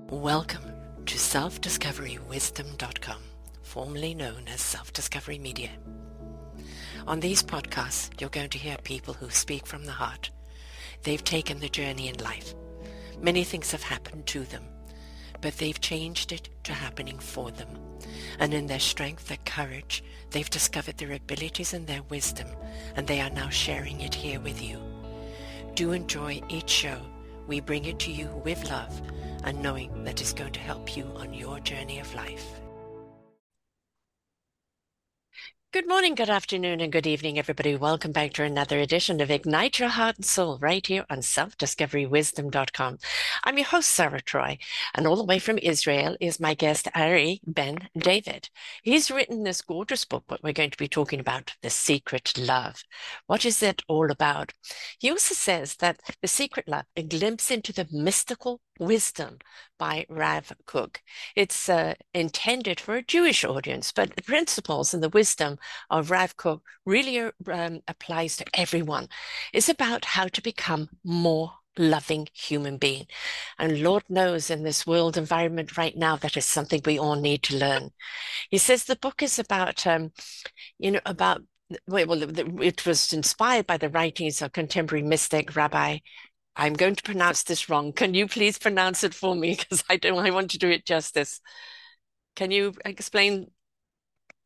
Welcome to selfdiscoverywisdom.com, formerly known as Self Discovery Media. On these podcasts, you're going to hear people who speak from the heart. They've taken the journey in life. Many things have happened to them, but they've changed it to happening for them. And in their strength, their courage, they've discovered their abilities and their wisdom, and they are now sharing it here with you. Do enjoy each show. We bring it to you with love and knowing that it's going to help you on your journey of life. Good morning, good afternoon, and good evening, everybody. Welcome back to another edition of Ignite Your Heart and Soul right here on selfdiscoverywisdom.com. I'm your host, Sarah Troy, and all the way from Israel is my guest, Ari Ben David. He's written this gorgeous book, what we're going to be talking about, The Secret Love. What is it all about? He also says that The Secret Love, a glimpse into the mystical Wisdom by Rav Kook. It's uh, intended for a Jewish audience, but the principles and the wisdom of Rav Kook really um, applies to everyone. It's about how to become more loving human being. And Lord knows in this world environment right now, that is something we all need to learn. He says the book is about, um, you know, about well, it was inspired by the writings of contemporary mystic Rabbi I'm going to pronounce this wrong. Can you please pronounce it for me? Because I don't I want to do it justice. Can you explain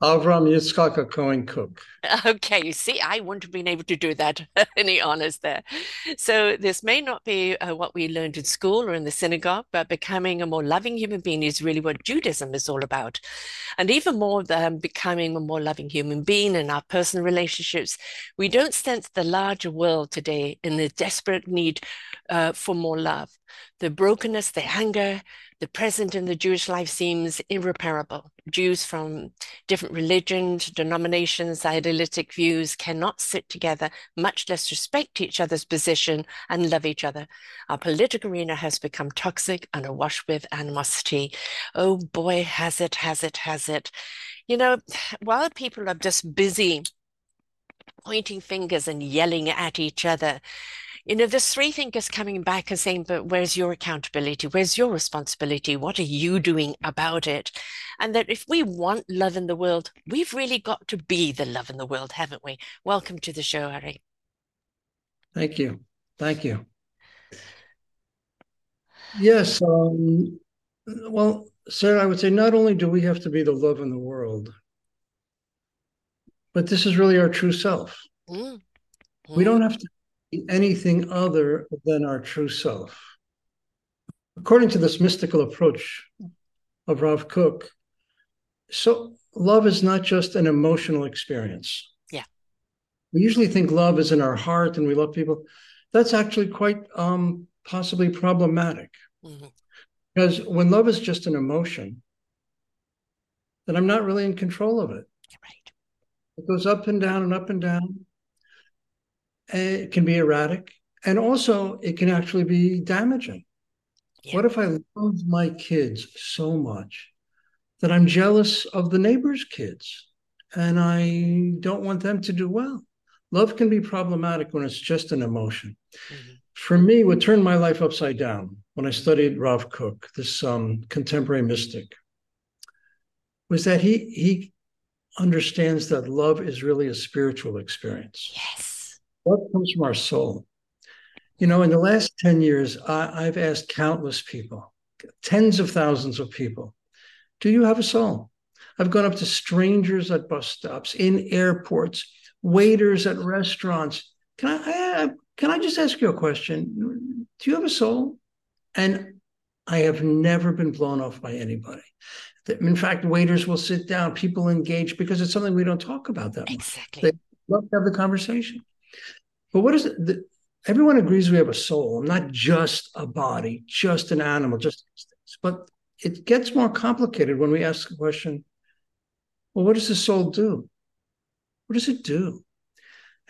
Avram Yitzchak Cohen Kook. Okay, you see, I wouldn't have been able to do that. Any honors there. So this may not be uh, what we learned in school or in the synagogue, but becoming a more loving human being is really what Judaism is all about. And even more than becoming a more loving human being in our personal relationships, we don't sense the larger world today in the desperate need uh, for more love. The brokenness, the anger, the present in the Jewish life seems irreparable. Jews from different religions, denominations, idealistic views cannot sit together, much less respect each other's position and love each other. Our political arena has become toxic and awash with animosity. Oh boy, has it, has it, has it. You know, while people are just busy pointing fingers and yelling at each other, you know, there's three thinkers coming back and saying, but where's your accountability? Where's your responsibility? What are you doing about it? And that if we want love in the world, we've really got to be the love in the world, haven't we? Welcome to the show, Ari. Thank you. Thank you. Yes. Um, well, Sarah, I would say not only do we have to be the love in the world, but this is really our true self. Mm. Mm. We don't have to anything other than our true self. According to this mystical approach of Rav Kook, so love is not just an emotional experience. Yeah. We usually think love is in our heart and we love people. That's actually quite um, possibly problematic. Mm-hmm. Because when love is just an emotion, then I'm not really in control of it. Right. It goes up and down and up and down it can be erratic and also it can actually be damaging. Yeah. what if i love my kids so much that i'm jealous of the neighbor's kids and i don't want them to do well? Love can be problematic when it's just an emotion. Mm-hmm. for me what turned my life upside down when i studied rav kook this um, contemporary mystic was that he he understands that love is really a spiritual experience. Yes what comes from our soul? You know, in the last 10 years, I, I've asked countless people, tens of thousands of people, do you have a soul? I've gone up to strangers at bus stops, in airports, waiters at restaurants. Can I, I can I just ask you a question? Do you have a soul? And I have never been blown off by anybody. In fact, waiters will sit down, people engage because it's something we don't talk about that much. Exactly. They love to have the conversation. But what is it? The, everyone agrees we have a soul, not just a body, just an animal, just things. but it gets more complicated when we ask the question, well, what does the soul do? What does it do?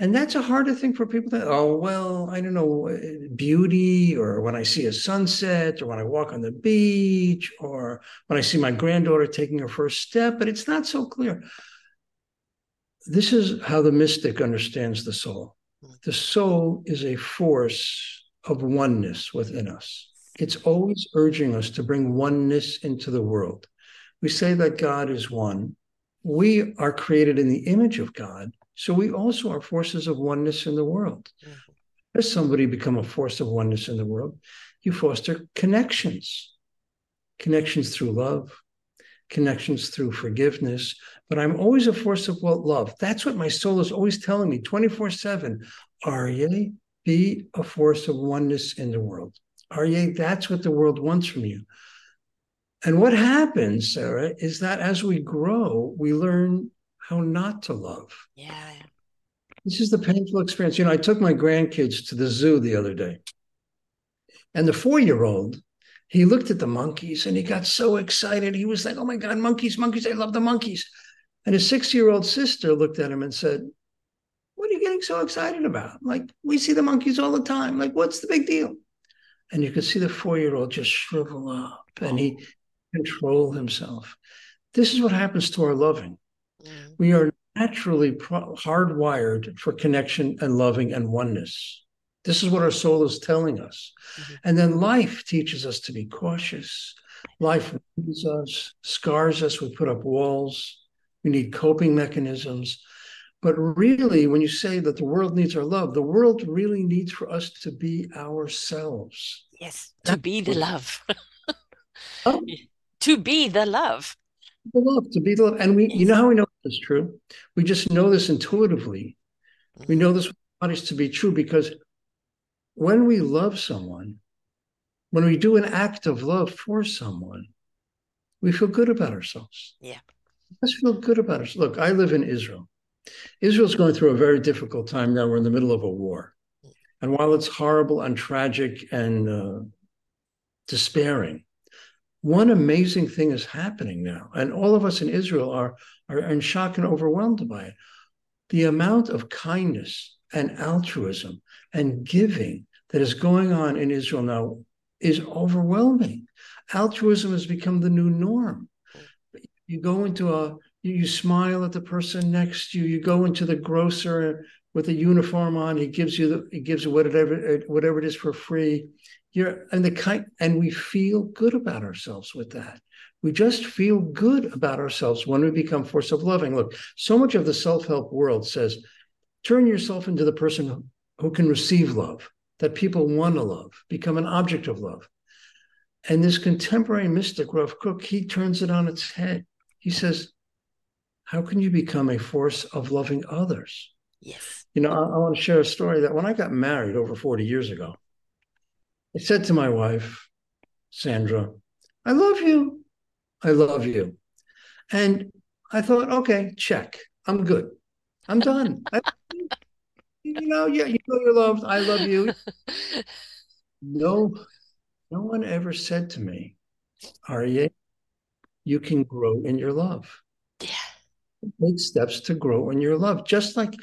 And that's a harder thing for people to, oh, well, I don't know, beauty, or when I see a sunset, or when I walk on the beach, or when I see my granddaughter taking her first step, but it's not so clear. This is how the mystic understands the soul the soul is a force of oneness within us. it's always urging us to bring oneness into the world. We say that God is one. We are created in the image of God, so we also are forces of oneness in the world. Mm-hmm. As somebody become a force of oneness in the world, you foster connections, connections through love, connections through forgiveness. But I'm always a force of love. That's what my soul is always telling me 24 7. Aryeh, be a force of oneness in the world. Aryeh, that's what the world wants from you. And what happens, Sarah, is that as we grow, we learn how not to love. Yeah. This is the painful experience. You know, I took my grandkids to the zoo the other day, and the four year old, he looked at the monkeys and he got so excited. He was like, Oh my God, monkeys, monkeys, I love the monkeys. And his six year old sister looked at him and said, What are you getting so excited about? Like, we see the monkeys all the time. Like, what's the big deal? And you could see the four year old just shrivel up and he control himself. This is what happens to our loving. Mm. We are naturally pro- hardwired for connection and loving and oneness. This is what our soul is telling us. Mm-hmm. And then life teaches us to be cautious. Life wounds us, scars us. We put up walls. We need coping mechanisms. But really, when you say that the world needs our love, the world really needs for us to be ourselves. Yes, to be the love. oh. To be the love. The love, to be the love. And we, yes. you know how we know this is true? We just know this intuitively. We know this is to be true because when we love someone, when we do an act of love for someone, we feel good about ourselves. Yeah. Let's feel good about us. Look, I live in Israel. Israel's going through a very difficult time now. We're in the middle of a war. And while it's horrible and tragic and uh, despairing, one amazing thing is happening now. And all of us in Israel are, are in shock and overwhelmed by it. The amount of kindness and altruism and giving that is going on in Israel now is overwhelming. Altruism has become the new norm. You go into a, you, smile at the person next to you. You go into the grocer with a uniform on. He gives you the, he gives you whatever, whatever it is for free. You're and the kind, and we feel good about ourselves with that. We just feel good about ourselves when we become force of loving. Look, so much of the self-help world says, turn yourself into the person who can receive love that people want to love, become an object of love. And this contemporary mystic, Rav Kook, he turns it on its head. He says, How can you become a force of loving others? Yes. You know, I, I want to share a story that when I got married over 40 years ago, I said to my wife, Sandra, I love you. I love you. And I thought, okay, check. I'm good. I'm done. I, you know, yeah, you know you're loved. I love you. no, no one ever said to me, Aryeh, you can grow in your love. Yeah. Make steps to grow in your love. Just like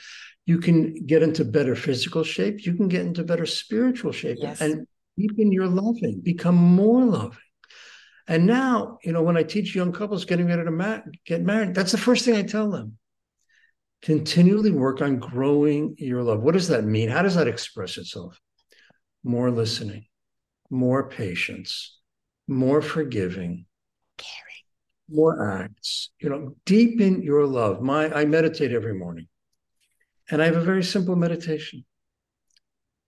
you can get into better physical shape, you can get into better spiritual shape yes. and deepen your loving, become more loving. And now, you know, when I teach young couples getting ready to ma- get married, that's the first thing I tell them continually work on growing your love. What does that mean? How does that express itself? More listening, more patience, more forgiving, caring, more acts. You know, deepen your love. My I meditate every morning. And I have a very simple meditation.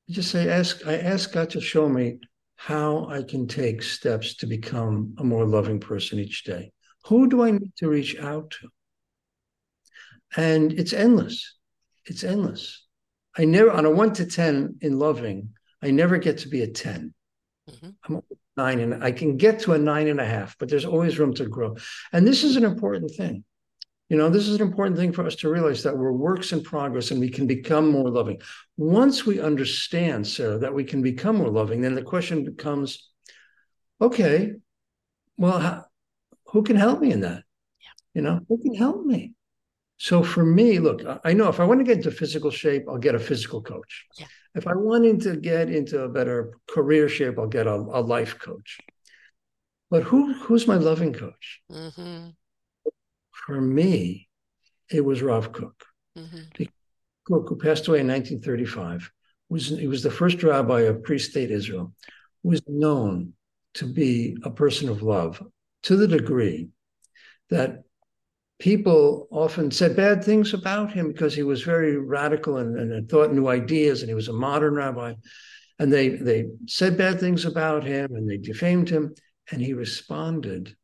I just say, ask, I ask God to show me how I can take steps to become a more loving person each day. Who do I need to reach out to? And it's endless. It's endless. I never on a one to ten in loving. I never get to be a 10 mm-hmm. I'm nine and I can get to a nine and a half, but there's always room to grow. And this is an important thing. You know, this is an important thing for us to realize that we're works in progress and we can become more loving. Once we understand, Sarah, that we can become more loving, then the question becomes, okay, well, how, who can help me in that? Yeah. You know, who can help me? So for me, look, I know if I want to get into physical shape, I'll get a physical coach. Yeah. If I wanted to get into a better career shape, I'll get a, a life coach. But who who's my loving coach? Mm-hmm. For me, it was Rav Kook. Mm-hmm. Kook, who passed away in 1935, was he was the first rabbi of pre-state Israel, was known to be a person of love to the degree that people often said bad things about him because he was very radical and, and thought new ideas and he was a modern rabbi. And they they said bad things about him and they defamed him and he responded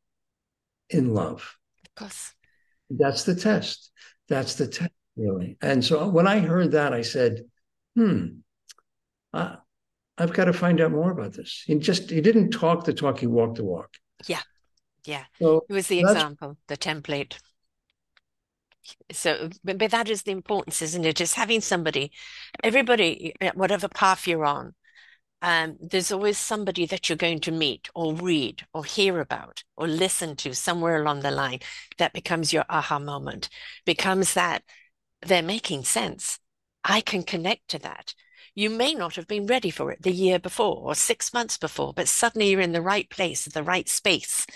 in love. Of course. That's the test. That's the test really. And so when i heard that i said hmm I, i've got to find out more about this. He just he didn't talk the talk he walked the walk. Yeah yeah. So it was the example the template so but, but that is the importance isn't it just having somebody everybody whatever path you're on um, there's always somebody that you're going to meet or read or hear about or listen to somewhere along the line that becomes your aha moment, becomes that they're making sense. I can connect to that. You may not have been ready for it the year before or six months before, but suddenly you're in the right place, the right space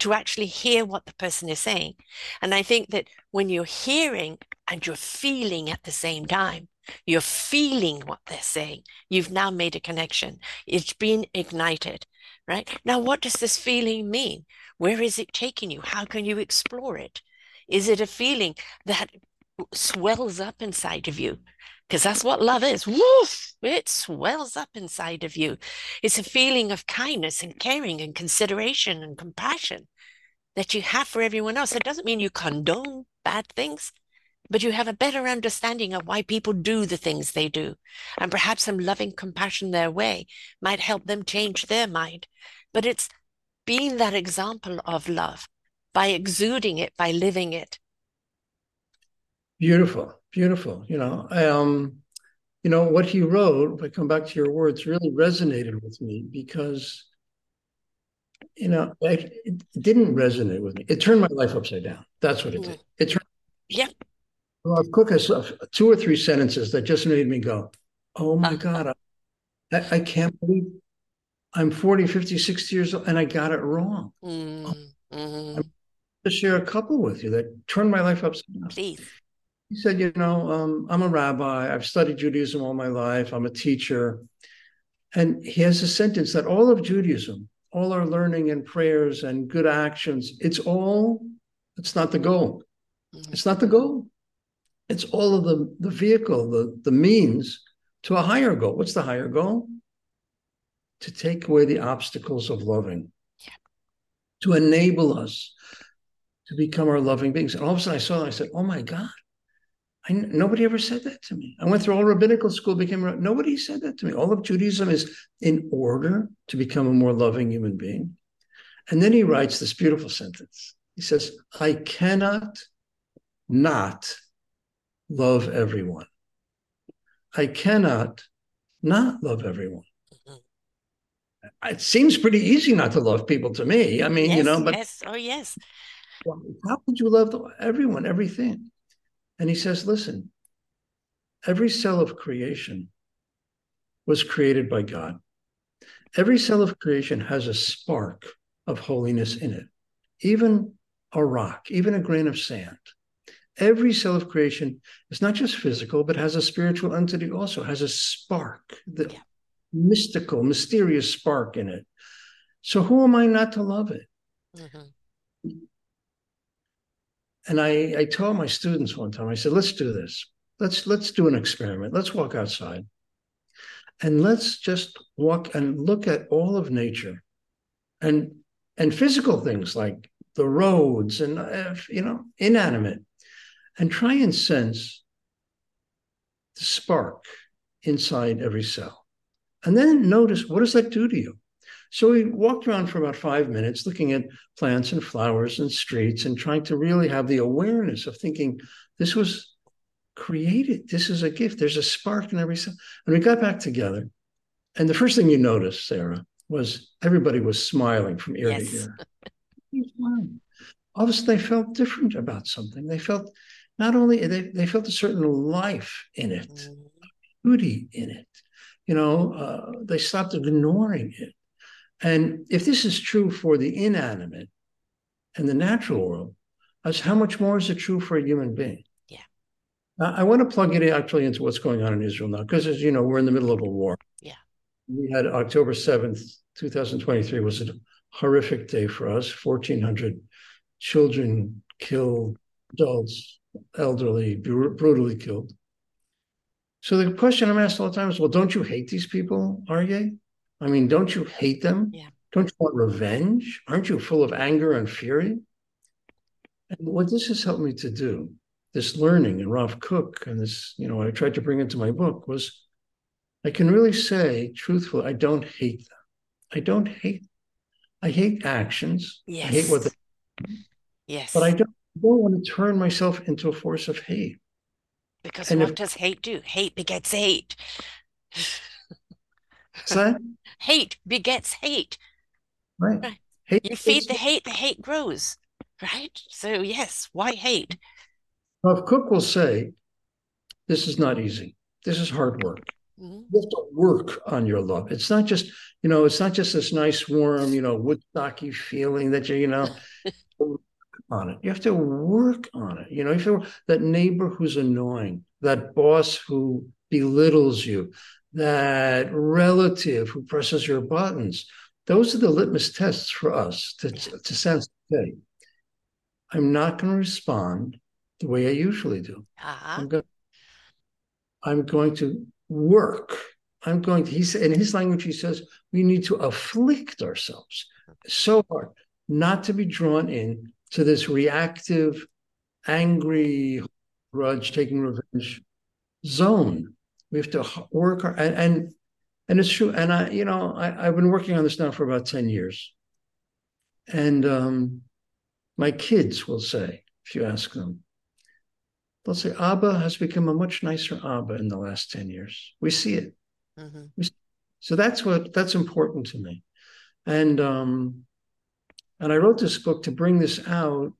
to actually hear what the person is saying. And I think that when you're hearing and you're feeling at the same time, you're feeling what they're saying. You've now made a connection. It's been ignited, right? Now, what does this feeling mean? Where is it taking you? How can you explore it? Is it a feeling that swells up inside of you? Because that's what love is. Woof! It swells up inside of you. It's a feeling of kindness and caring and consideration and compassion that you have for everyone else. It doesn't mean you condone bad things but you have a better understanding of why people do the things they do. And perhaps some loving compassion their way might help them change their mind. But it's being that example of love by exuding it, by living it. Beautiful, beautiful. You know, um, you know what he wrote. If I come back to your words, really resonated with me because, you know, it, it didn't resonate with me. It turned my life upside down. That's what it did. It turned. Yeah. Well, Rav Kook two or three sentences that just made me go, oh my God, I, I can't believe I'm 40, 50, 60 years old and I got it wrong. Mm-hmm. I'm to share a couple with you that turned my life upside down. Please. He said, you know, um, I'm a rabbi. I've studied Judaism all my life. I'm a teacher. And he has a sentence that all of Judaism, all our learning and prayers and good actions, it's all, it's not the goal. Mm-hmm. It's not the goal. It's all of the, the vehicle, the, the means to a higher goal. What's the higher goal? To take away the obstacles of loving, yeah. to enable us to become our loving beings. And all of a sudden I saw that I said, oh my God, I, nobody ever said that to me. I went through all rabbinical school, became nobody said that to me. All of Judaism is in order to become a more loving human being. And then he writes this beautiful sentence. He says, I cannot not love everyone. I cannot not love everyone. Mm-hmm. It seems pretty easy not to love people to me. I mean, yes, you know, but yes, oh yes. How could you love everyone, everything? And he says, listen, every cell of creation was created by God. Every cell of creation has a spark of holiness in it, even a rock, even a grain of sand. Every cell of creation is not just physical, but has a spiritual entity also, has a spark, the yeah. mystical, mysterious spark in it. So who am I not to love it? Mm-hmm. And I, I told my students one time, I said, let's do this. Let's let's do an experiment. Let's walk outside. And let's just walk and look at all of nature and and physical things like the roads and uh, you know inanimate and try and sense the spark inside every cell. And then notice what does that do to you? So we walked around for about five minutes looking at plants and flowers and streets and trying to really have the awareness of thinking this was created. This is a gift. There's a spark in every cell. And we got back together. And the first thing you noticed, Sarah, was everybody was smiling from ear yes. to ear. All of a sudden, they felt different about something. They felt not only they, they felt a certain life in it, mm. beauty in it. You know, uh, they stopped ignoring it. And if this is true for the inanimate and the natural world, as how much more is it true for a human being? Yeah. I want to plug it actually into what's going on in Israel now, because as you know, we're in the middle of a war. Yeah. we had October 7th, 2023 was a horrific day for us. 1,400 children killed, adults, elderly, brutally killed. So the question I'm asked all the time is, well, don't you hate these people, Are Aryeh? I mean, don't you hate them? Yeah. Don't you want revenge? Aren't you full of anger and fury? And what this has helped me to do, this learning and Rav Kook, and this, you know, I tried to bring into my book was I can really say truthfully, I don't hate them. I don't hate. I hate actions. Yes. I hate what they. Yes. But I don't, I don't want to turn myself into a force of hate. Because and what if- does hate do? Hate begets hate. So, Hate begets hate. right. Right. Hate You feed the hate, the hate grows. Right? So yes, why hate? Rav Kook will say, this is not easy. This is hard work. Mhm. You have to work on your love. It's not just, you know, it's not just this nice, warm, you know, Woodstocky feeling that you, you know, on it. You have to work on it. You know, if you're that neighbor who's annoying, that boss who belittles you, that relative who presses your buttons, those are the litmus tests for us to, to sense, okay, I'm not going to respond the way I usually do. Ah, I'm going, I'm going to work. I'm going to, he said, in his language, he says, we need to afflict ourselves so hard not to be drawn in to this reactive, angry, grudge, taking revenge zone. We have to work. And, and, and it's true. And I, you know, I, I've been working on this now for about 10 years. And um, my kids will say, if you ask them, they'll say, Abba has become a much nicer Abba in the last 10 years. We see it. mhm. So that's what that's important to me. And um, and I wrote this book to bring this out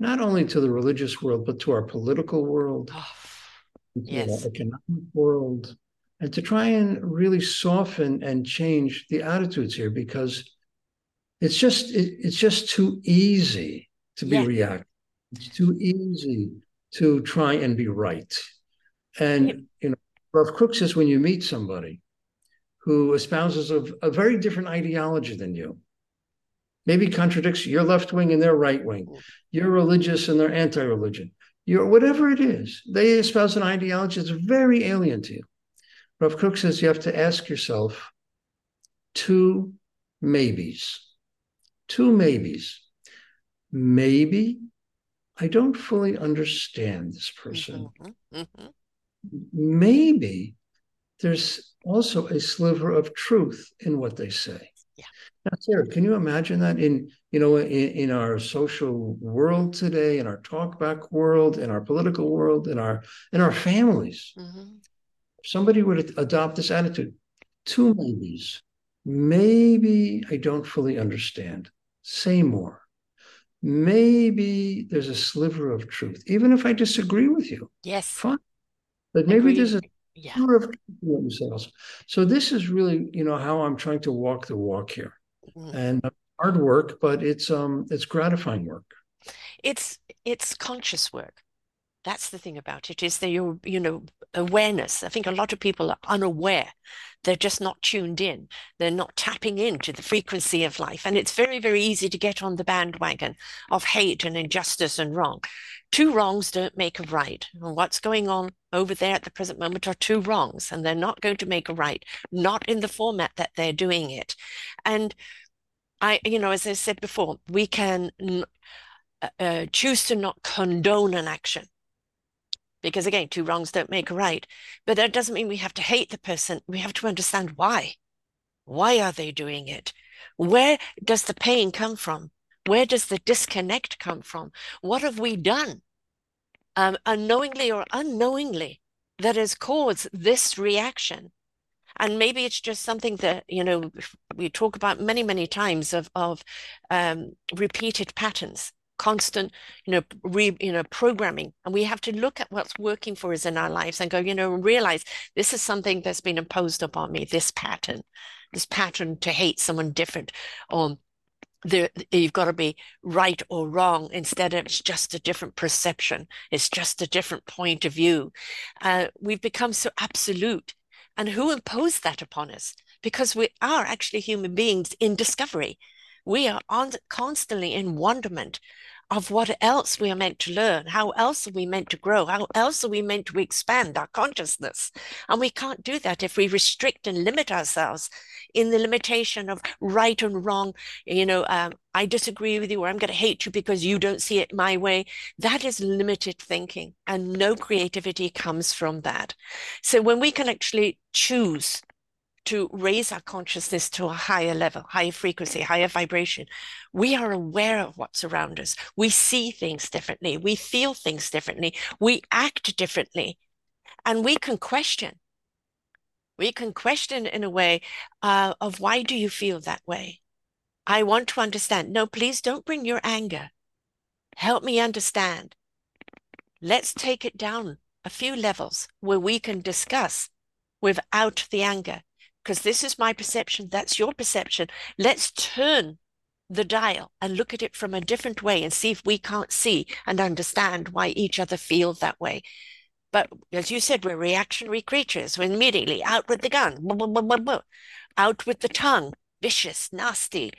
not only to the religious world, but to our political world, Oh, Yes. our economic world, and to try and really soften and change the attitudes here because it's just it, it's just too easy to be Yeah. reactive. It's too easy to try and be right. And Yep. you know, Rav Kook says when you meet somebody who espouses a, a very different ideology than you, maybe contradicts your left wing and their right wing, you're religious and they're anti-religion, you're whatever it is, they espouse an ideology that's very alien to you. Rav Kook says you have to ask yourself two maybes. Two maybes. Maybe I don't fully understand this person. mhm, mhm. Maybe there's also a sliver of truth in what they say. Yeah. Now, Sarah, can you imagine that in you know in, in our social world today, in our talkback world, in our political world, in our in our families? Mhm. if somebody would adopt this attitude, two maybes. Maybe I don't fully understand. Say more. Maybe there's a sliver of truth, even if I disagree with you. Yes. Fine. But maybe Agree. there's a Yeah. of truth in what you say also. So this is really, you know, how I'm trying to walk the walk here. Mhm. And hard work, but it's um it's gratifying work. It's it's conscious work. That's the thing about it, is that you're, you know, awareness. I think a lot of people are unaware. They're just not tuned in. They're not tapping into the frequency of life. And it's very, very easy to get on the bandwagon of hate and injustice and wrong. Two wrongs don't make a right. And what's going on over there at the present moment are two wrongs, and they're not going to make a right, not in the format that they're doing it. And I, you know, as I said before, we can uh, uh, choose to not condone an action. Because again two wrongs don't make a right. But that doesn't mean we have to hate the person. We have to understand why. Why are they doing it? Where does the pain come from where does the disconnect come from? What have we done um, unknowingly or unknowingly that has caused this reaction? And maybe it's just something that you know we talk about many many times of of um, repeated patterns constant you know re you know programming. And we have to look at what's working for us in our lives and go you know realize this is something that's been imposed upon me this pattern this pattern to hate someone different or there you've got to be right or wrong instead of it's just a different perception it's just a different point of view uh, we've become so absolute and who imposed that upon us because we are actually human beings in discovery. We are on, constantly in wonderment of what else we are meant to learn, how else are we meant to grow, how else are we meant to expand our consciousness. And we can't do that if we restrict and limit ourselves in the limitation of right and wrong. You know, um, I disagree with you, or I'm going to hate you because you don't see it my way. That is limited thinking, and no creativity comes from that. So when we can actually choose to raise our consciousness to a higher level, higher frequency, higher vibration, we are aware of what's around us. We see things differently. We feel things differently. We act differently. And we can question. We can question in a way uh, of why do you feel that way? I want to understand. No, please don't bring your anger. Help me understand. Let's take it down a few levels where we can discuss without the anger because this is my perception, that's your perception. Let's turn the dial and look at it from a different way and see if we can't see and understand why each other feel that way. But as you said, we're reactionary creatures. We're immediately out with the gun, out with the tongue, vicious, nasty.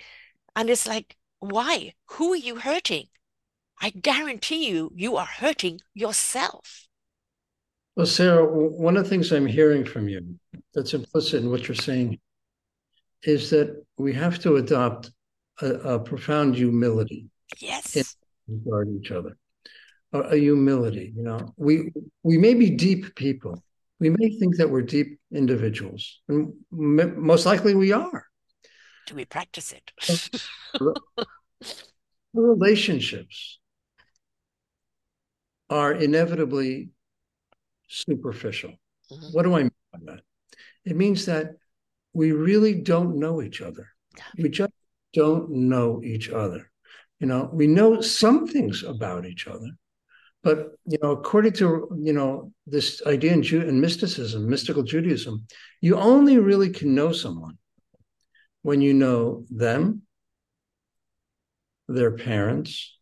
And it's like, why? Who are you hurting? I guarantee you, you are hurting yourself. Well, Sarah, one of the things I'm hearing from you that's implicit in what you're saying is that we have to adopt a, a profound humility. Yes. In regard each other. A, a humility, you know. We we may be deep people. We may think that we're deep individuals. And most likely we are. Do we practice it? relationships are inevitably superficial. Mm-hmm. What do I mean by that? It means that we really don't know each other. We just don't know each other. You know, we know some things about each other, but you know, according to you know this idea in, Ju- in mysticism, mystical Judaism, you only really can know someone when you know them, their parents,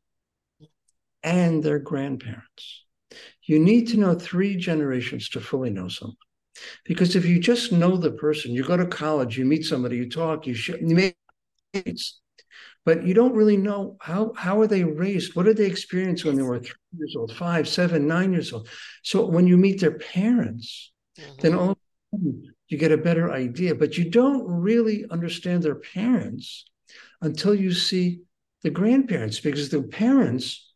and their grandparents. You need to know three generations to fully know someone. Because if you just know the person, you go to college, you meet somebody, you talk, you, share, you make but you don't really know how how are they raised? What did they experience when they were three years old five seven nine years old? So when you meet their parents mm-hmm. then all of a sudden you get a better idea. But you don't really understand their parents until you see the grandparents because the parents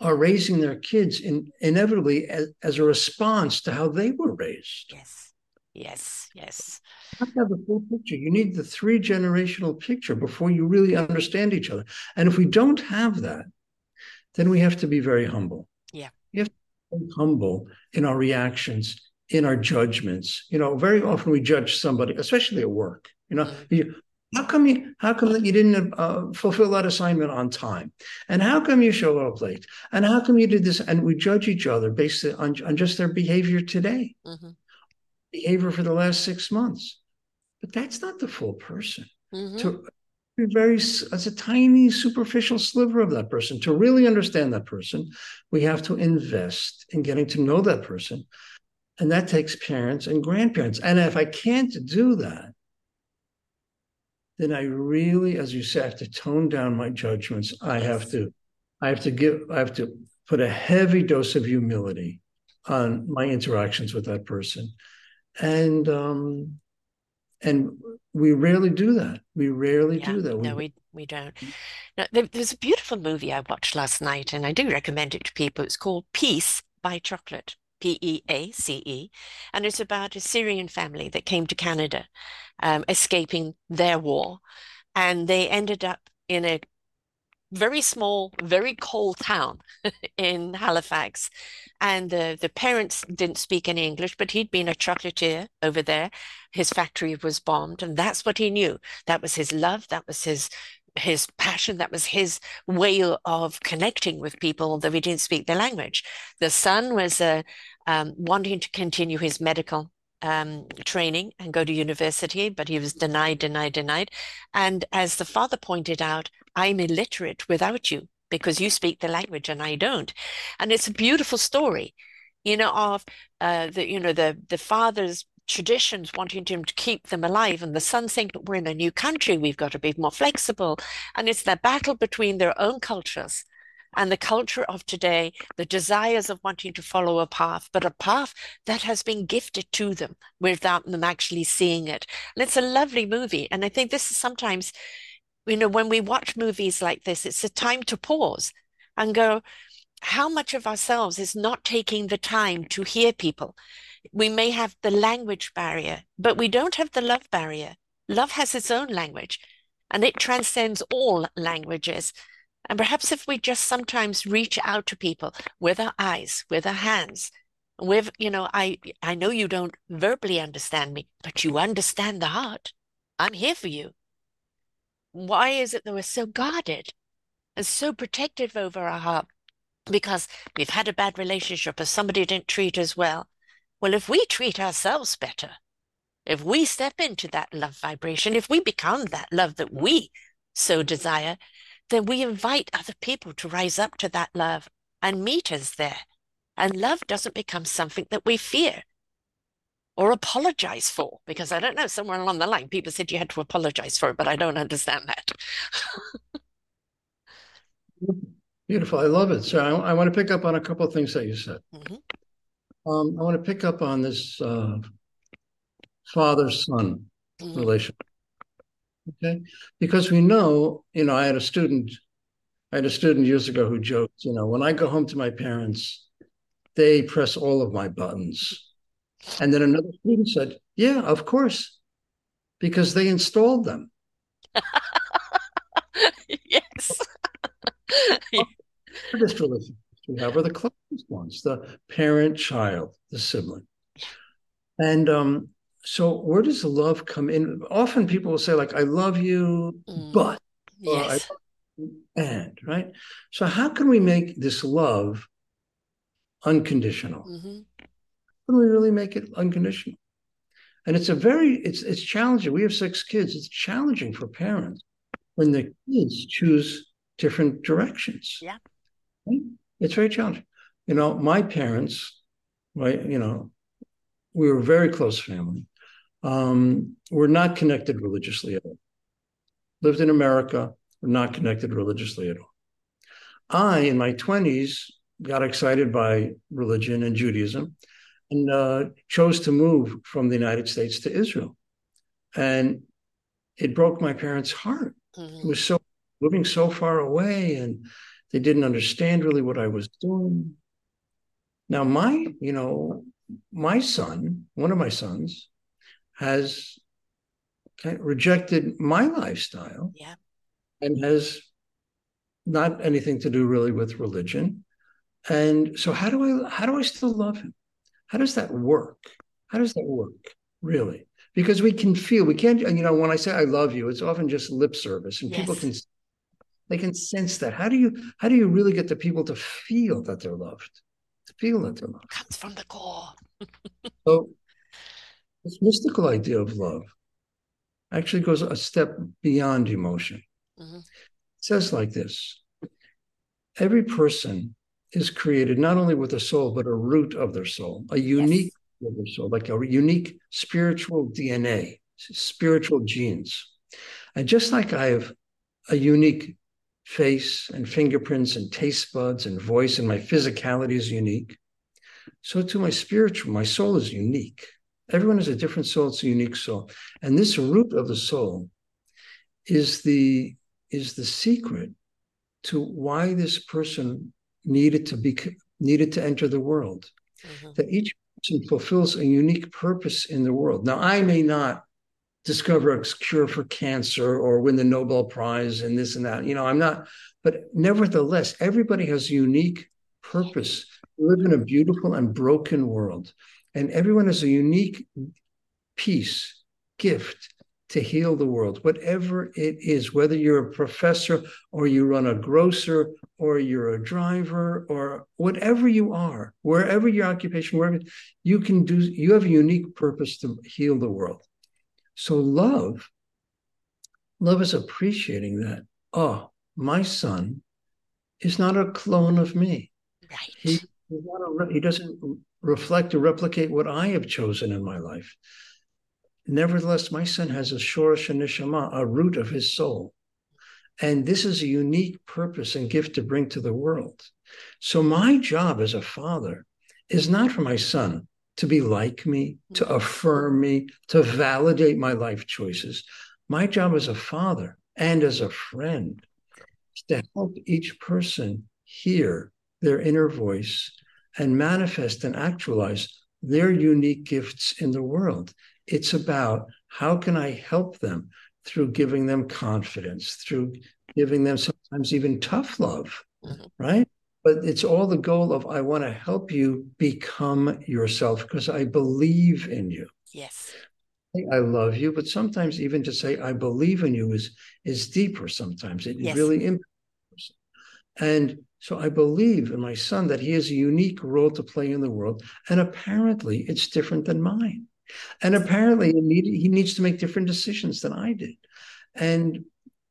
are raising their kids in, inevitably as, as a response to how they were raised. Yes, yes, yes. You have to have the full picture. You need the three generational picture before you really understand each other. And if we don't have that, then we have to be very humble. Yeah. We have to be humble in our reactions, in our judgments. You know, very often we judge somebody, especially at work. You know, mm-hmm. you, how come you how come that you didn't uh, fulfill that assignment on time? And how come you show up late? And how come you did this? And we judge each other based on, on just their behavior today. Mm-hmm. behavior for the last six months. But that's not the full person. Mm-hmm. to be very as a tiny superficial sliver of that person. To really understand that person we have to invest in getting to know that person. And that takes parents and grandparents. And if i can't do that then I really, as you said, have to tone down my judgments. I have to, I have to give, I have to put a heavy dose of humility on my interactions with that person, and um, and we rarely do that. We rarely yeah, do that. We, no, we we don't. Now, there, there's a beautiful movie I watched last night, and I do recommend it to people. It's called Peace by Chocolate. P E A C E, and it's about a Syrian family that came to Canada, um, escaping their war, and they ended up in a very small, very cold town in Halifax. And the, the parents didn't speak any English, but he'd been a chocolatier over there. His factory was bombed, and that's what he knew. That was his love. That was his his passion. That was his way of connecting with people, although he didn't speak the language. The son was uh, um, wanting to continue his medical um, training and go to university, but he was denied, denied, denied. And as the father pointed out, I'm illiterate without you because you speak the language and I don't. And it's a beautiful story, you know, of uh, the you know the the father's traditions, wanting him to keep them alive. And the son saying, but we're in a new country, we've got to be more flexible. And it's the battle between their own cultures and the culture of today, the desires of wanting to follow a path, but a path that has been gifted to them without them actually seeing it. And it's a lovely movie. And I think this is sometimes, you know, when we watch movies like this, it's a time to pause and go, how much of ourselves is not taking the time to hear people? We may have the language barrier, but we don't have the love barrier. Love has its own language and it transcends all languages. And perhaps if we just sometimes reach out to people with our eyes, with our hands, with, you know, I, I know you don't verbally understand me, but you understand the heart. I'm here for you. Why is it that we're so guarded and so protective over our heart? Because we've had a bad relationship or somebody didn't treat us well. Well, if we treat ourselves better, if we step into that love vibration, if we become that love that we so desire, then we invite other people to rise up to that love and meet us there. And love doesn't become something that we fear or apologize for, because I don't know, somewhere along the line, people said you had to apologize for it, but I don't understand that. Beautiful. I love it. So I, I, want to pick up on a couple of things that you said. Mm-hmm. Um, I want to pick up on this uh, father son mm-hmm. relationship. Okay. Because we know, you know, I had a student, I had a student years ago who joked, you know, when I go home to my parents, they press all of my buttons. And then another student said, Yeah, of course, because they installed them. yes. this relationship we have are the closest ones, the parent, child, the sibling. And um, so where does love come in? Often people will say, like, I love you, mm. but yes. and right. So how can we make this love unconditional? Mm-hmm. How can we really make it unconditional? And it's a very it's it's challenging. We have six kids. It's challenging for parents when the kids choose different directions. Yeah. Right? It's very challenging. You know, my parents, right, you know, we were a very close family um, were not connected religiously at all. Lived in America, we're not connected religiously at all. I, in my 20s, got excited by religion and Judaism and uh, chose to move from the United States to Israel. And it broke my parents' heart. Mm-hmm. It was so moving so far away and they didn't understand really what I was doing. Now, my, you know, my son, one of my sons, has rejected my lifestyle yeah. and has not anything to do really with religion. And so how do I how do I still love him? How does that work? How does that work really? Because we can feel we can't you know when I say I love you, it's often just lip service and yes. people can they can sense that. How do you how do you really get the people to feel that they're loved? To feel that they're loved. Comes from the core. So this mystical idea of love actually goes a step beyond emotion. Mm-hmm. It says like this Every person is created not only with a soul, but a root of their soul, a unique yes. of their soul, like a unique spiritual DNA, spiritual genes. And just like I have a unique face and fingerprints and taste buds and voice, and my physicality is unique, so too my spiritual, my soul is unique. Everyone has a different soul, it's a unique soul. And this root of the soul is the is the secret to why this person needed to be needed to enter the world. Mm-hmm. That each person fulfills a unique purpose in the world. Now, I may not discover a cure for cancer or win the Nobel Prize and this and that. You know, I'm not, but nevertheless, everybody has a unique purpose. We live in a beautiful and broken world. And everyone has a unique piece, gift to heal the world, whatever it is, whether you're a professor or you run a grocer or you're a driver or whatever you are, wherever your occupation, wherever you can do, you have a unique purpose to heal the world. So love, love is appreciating that. Oh, my son is not a clone of me. Right. He, a, he doesn't reflect or replicate what I have chosen in my life. Nevertheless, my son has a shorish neshama, a root of his soul. And this is a unique purpose and gift to bring to the world. So my job as a father is not for my son to be like me, to mm-hmm. affirm me, to validate my life choices. My job as a father and as a friend is to help each person hear their inner voice and manifest and actualize their unique gifts in the world. It's about how can I help them through giving them confidence, through giving them sometimes even tough love, mm-hmm. right? But it's all the goal of I want to help you become yourself because I believe in you. Yes. I love you, but sometimes even to say I believe in you is is deeper. Sometimes it yes. really impacts. And so I believe in my son that he has a unique role to play in the world, and apparently it's different than mine. And apparently he, need, he needs to make different decisions than I did. And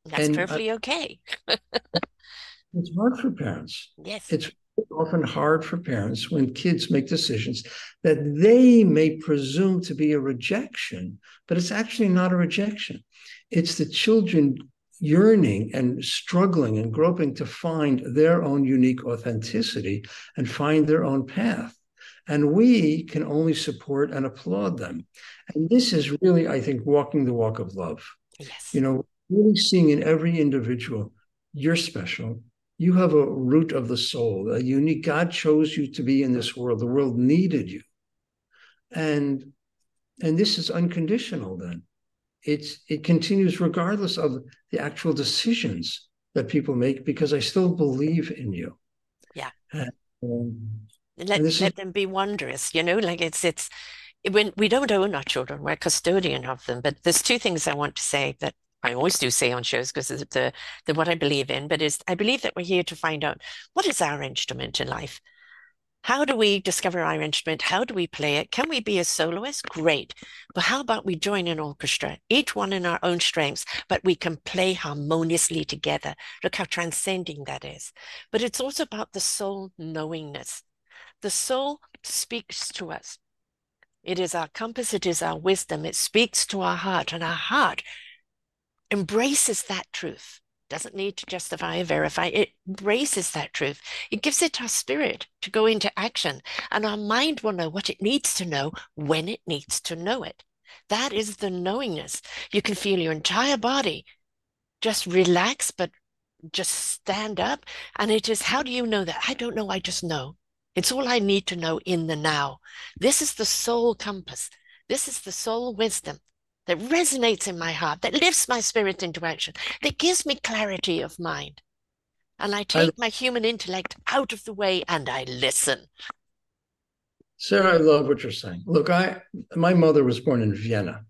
that's and perfectly I, okay. it's hard for parents. Yes. It's often hard for parents when kids make decisions that they may presume to be a rejection, but it's actually not a rejection. It's the children yearning and struggling and groping to find their own unique authenticity and find their own path. And we can only support and applaud them. And this is really, I think, walking the walk of love. Yes. You know, really seeing in every individual, you're special. You have a root of the soul, a unique God chose you to be in this world. The world needed you. And and this is unconditional then. It's it continues regardless of the actual decisions that people make because I still believe in you. Yeah. And, um, let, let is, them be wondrous, you know, like it's it's when we don't own our children, we're custodian of them. But there's two things I want to say that I always do say on shows because it's the, the what I believe in, but is I believe that we're here to find out what is our instrument in life. How do we discover our instrument? How do we play it? Can we be a soloist? Great. But how about we join an orchestra, each one in our own strengths, but we can play harmoniously together. Look how transcending that is. But it's also about the soul knowingness. The soul speaks to us. It is our compass, it is our wisdom. It speaks to our heart, and our heart embraces that truth doesn't need to justify or verify. It embraces that truth. It gives it our spirit to go into action, and our mind will know what it needs to know when it needs to know it. That is the knowingness. You can feel your entire body just relax, but just stand up. And it is, how do you know that? I don't know. I just know. It's all I need to know in the now. This is the soul compass. This is the soul wisdom that resonates in my heart, that lifts my spirit into action, that gives me clarity of mind. And I take I, my human intellect out of the way and I listen. Sarah, I love what you're saying. Look, I my mother was born in Vienna.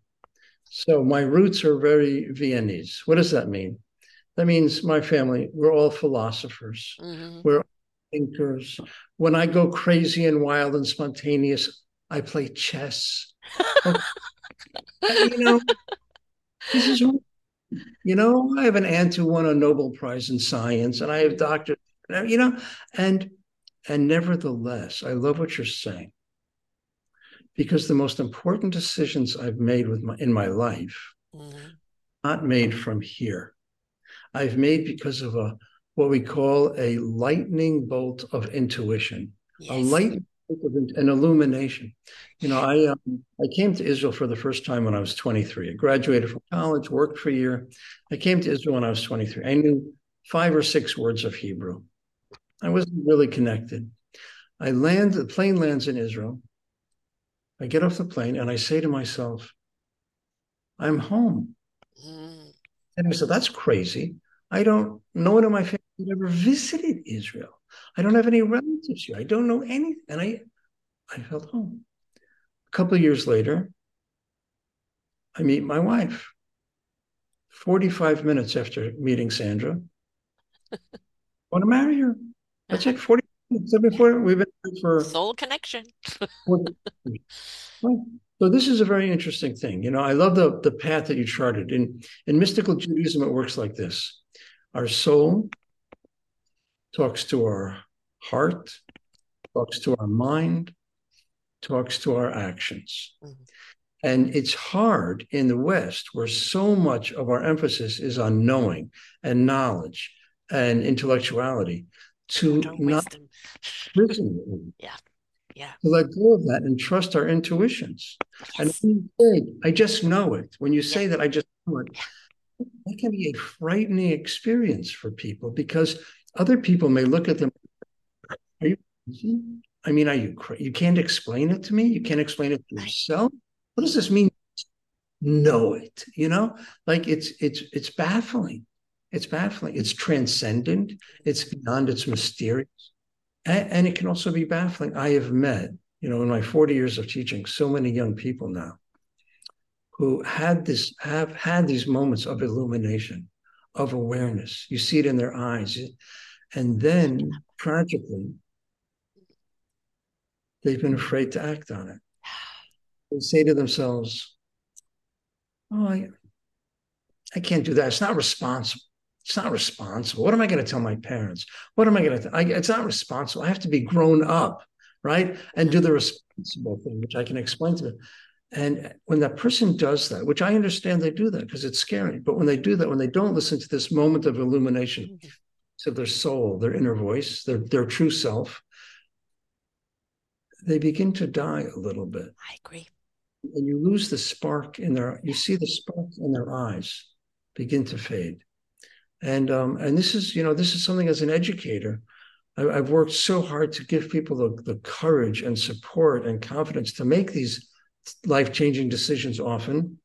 So my roots are very Viennese. What does that mean? That means my family, we're all philosophers. Mm-hmm. We're thinkers. When I go crazy and wild and spontaneous, I play chess. you know, this is, you know, I have an aunt who won a Nobel Prize in science, and I have doctors, you know, and and nevertheless, I love what you're saying because the most important decisions I've made with my in my life, mm-hmm. not made from here. I've made because of a what we call a lightning bolt of intuition, yes. a lightning an illumination. You know, I um, I came to Israel for the first time when I was 23. I graduated from college, worked for a year. I came to Israel when I was 23. I knew five or six words of Hebrew. I wasn't really connected. I land, the plane lands in Israel. I get off the plane and I say to myself, I'm home. Mm. And I said, that's crazy. I don't, no one in my family ever visited Israel. I don't have any relatives here. I don't know anything. And I, I felt home. A couple of years later, I meet my wife. 45 minutes after meeting Sandra, I want to marry her. That's it. 40 minutes before we've been for soul connection. so this is a very interesting thing. You know, I love the the path that you charted. In in mystical Judaism, it works like this: our soul talks to our heart, talks to our mind, talks to our actions. Mm-hmm. And it's hard in the West, where so much of our emphasis is on knowing and knowledge and intellectuality, to not listen. Yeah. Yeah. To let go of that and trust our intuitions. Yes. And say, I just know it, when you say yeah. that I just know it, yeah. that can be a frightening experience for people because other people may look at them. Are you crazy? I mean, are you crazy? You can't explain it to me? You can't explain it to yourself? What does this mean? Know it, you know, like it's it's it's baffling. It's baffling. It's transcendent. It's beyond. It's mysterious, and, and it can also be baffling. I have met, you know, in my forty years of teaching, so many young people now who had this have had these moments of illumination, of awareness. You see it in their eyes, and then tragically, they've been afraid to act on it they say to themselves, "Oh, I, I can't do that. It's not responsible. It's not responsible. What am I going to tell my parents? What am I going to? Th- it's not responsible. I have to be grown up, right, and do the responsible thing, which I can explain to them." And when that person does that, which I understand they do that because it's scary, but when they do that, when they don't listen to this moment of illumination, to their soul, their inner voice, their their true self, they begin to die a little bit. I agree. And you lose the spark in their you see the spark in their eyes begin to fade. And um and this is you know this is something as an educator I, have worked so hard to give people the, the courage and support and confidence to make these life-changing decisions often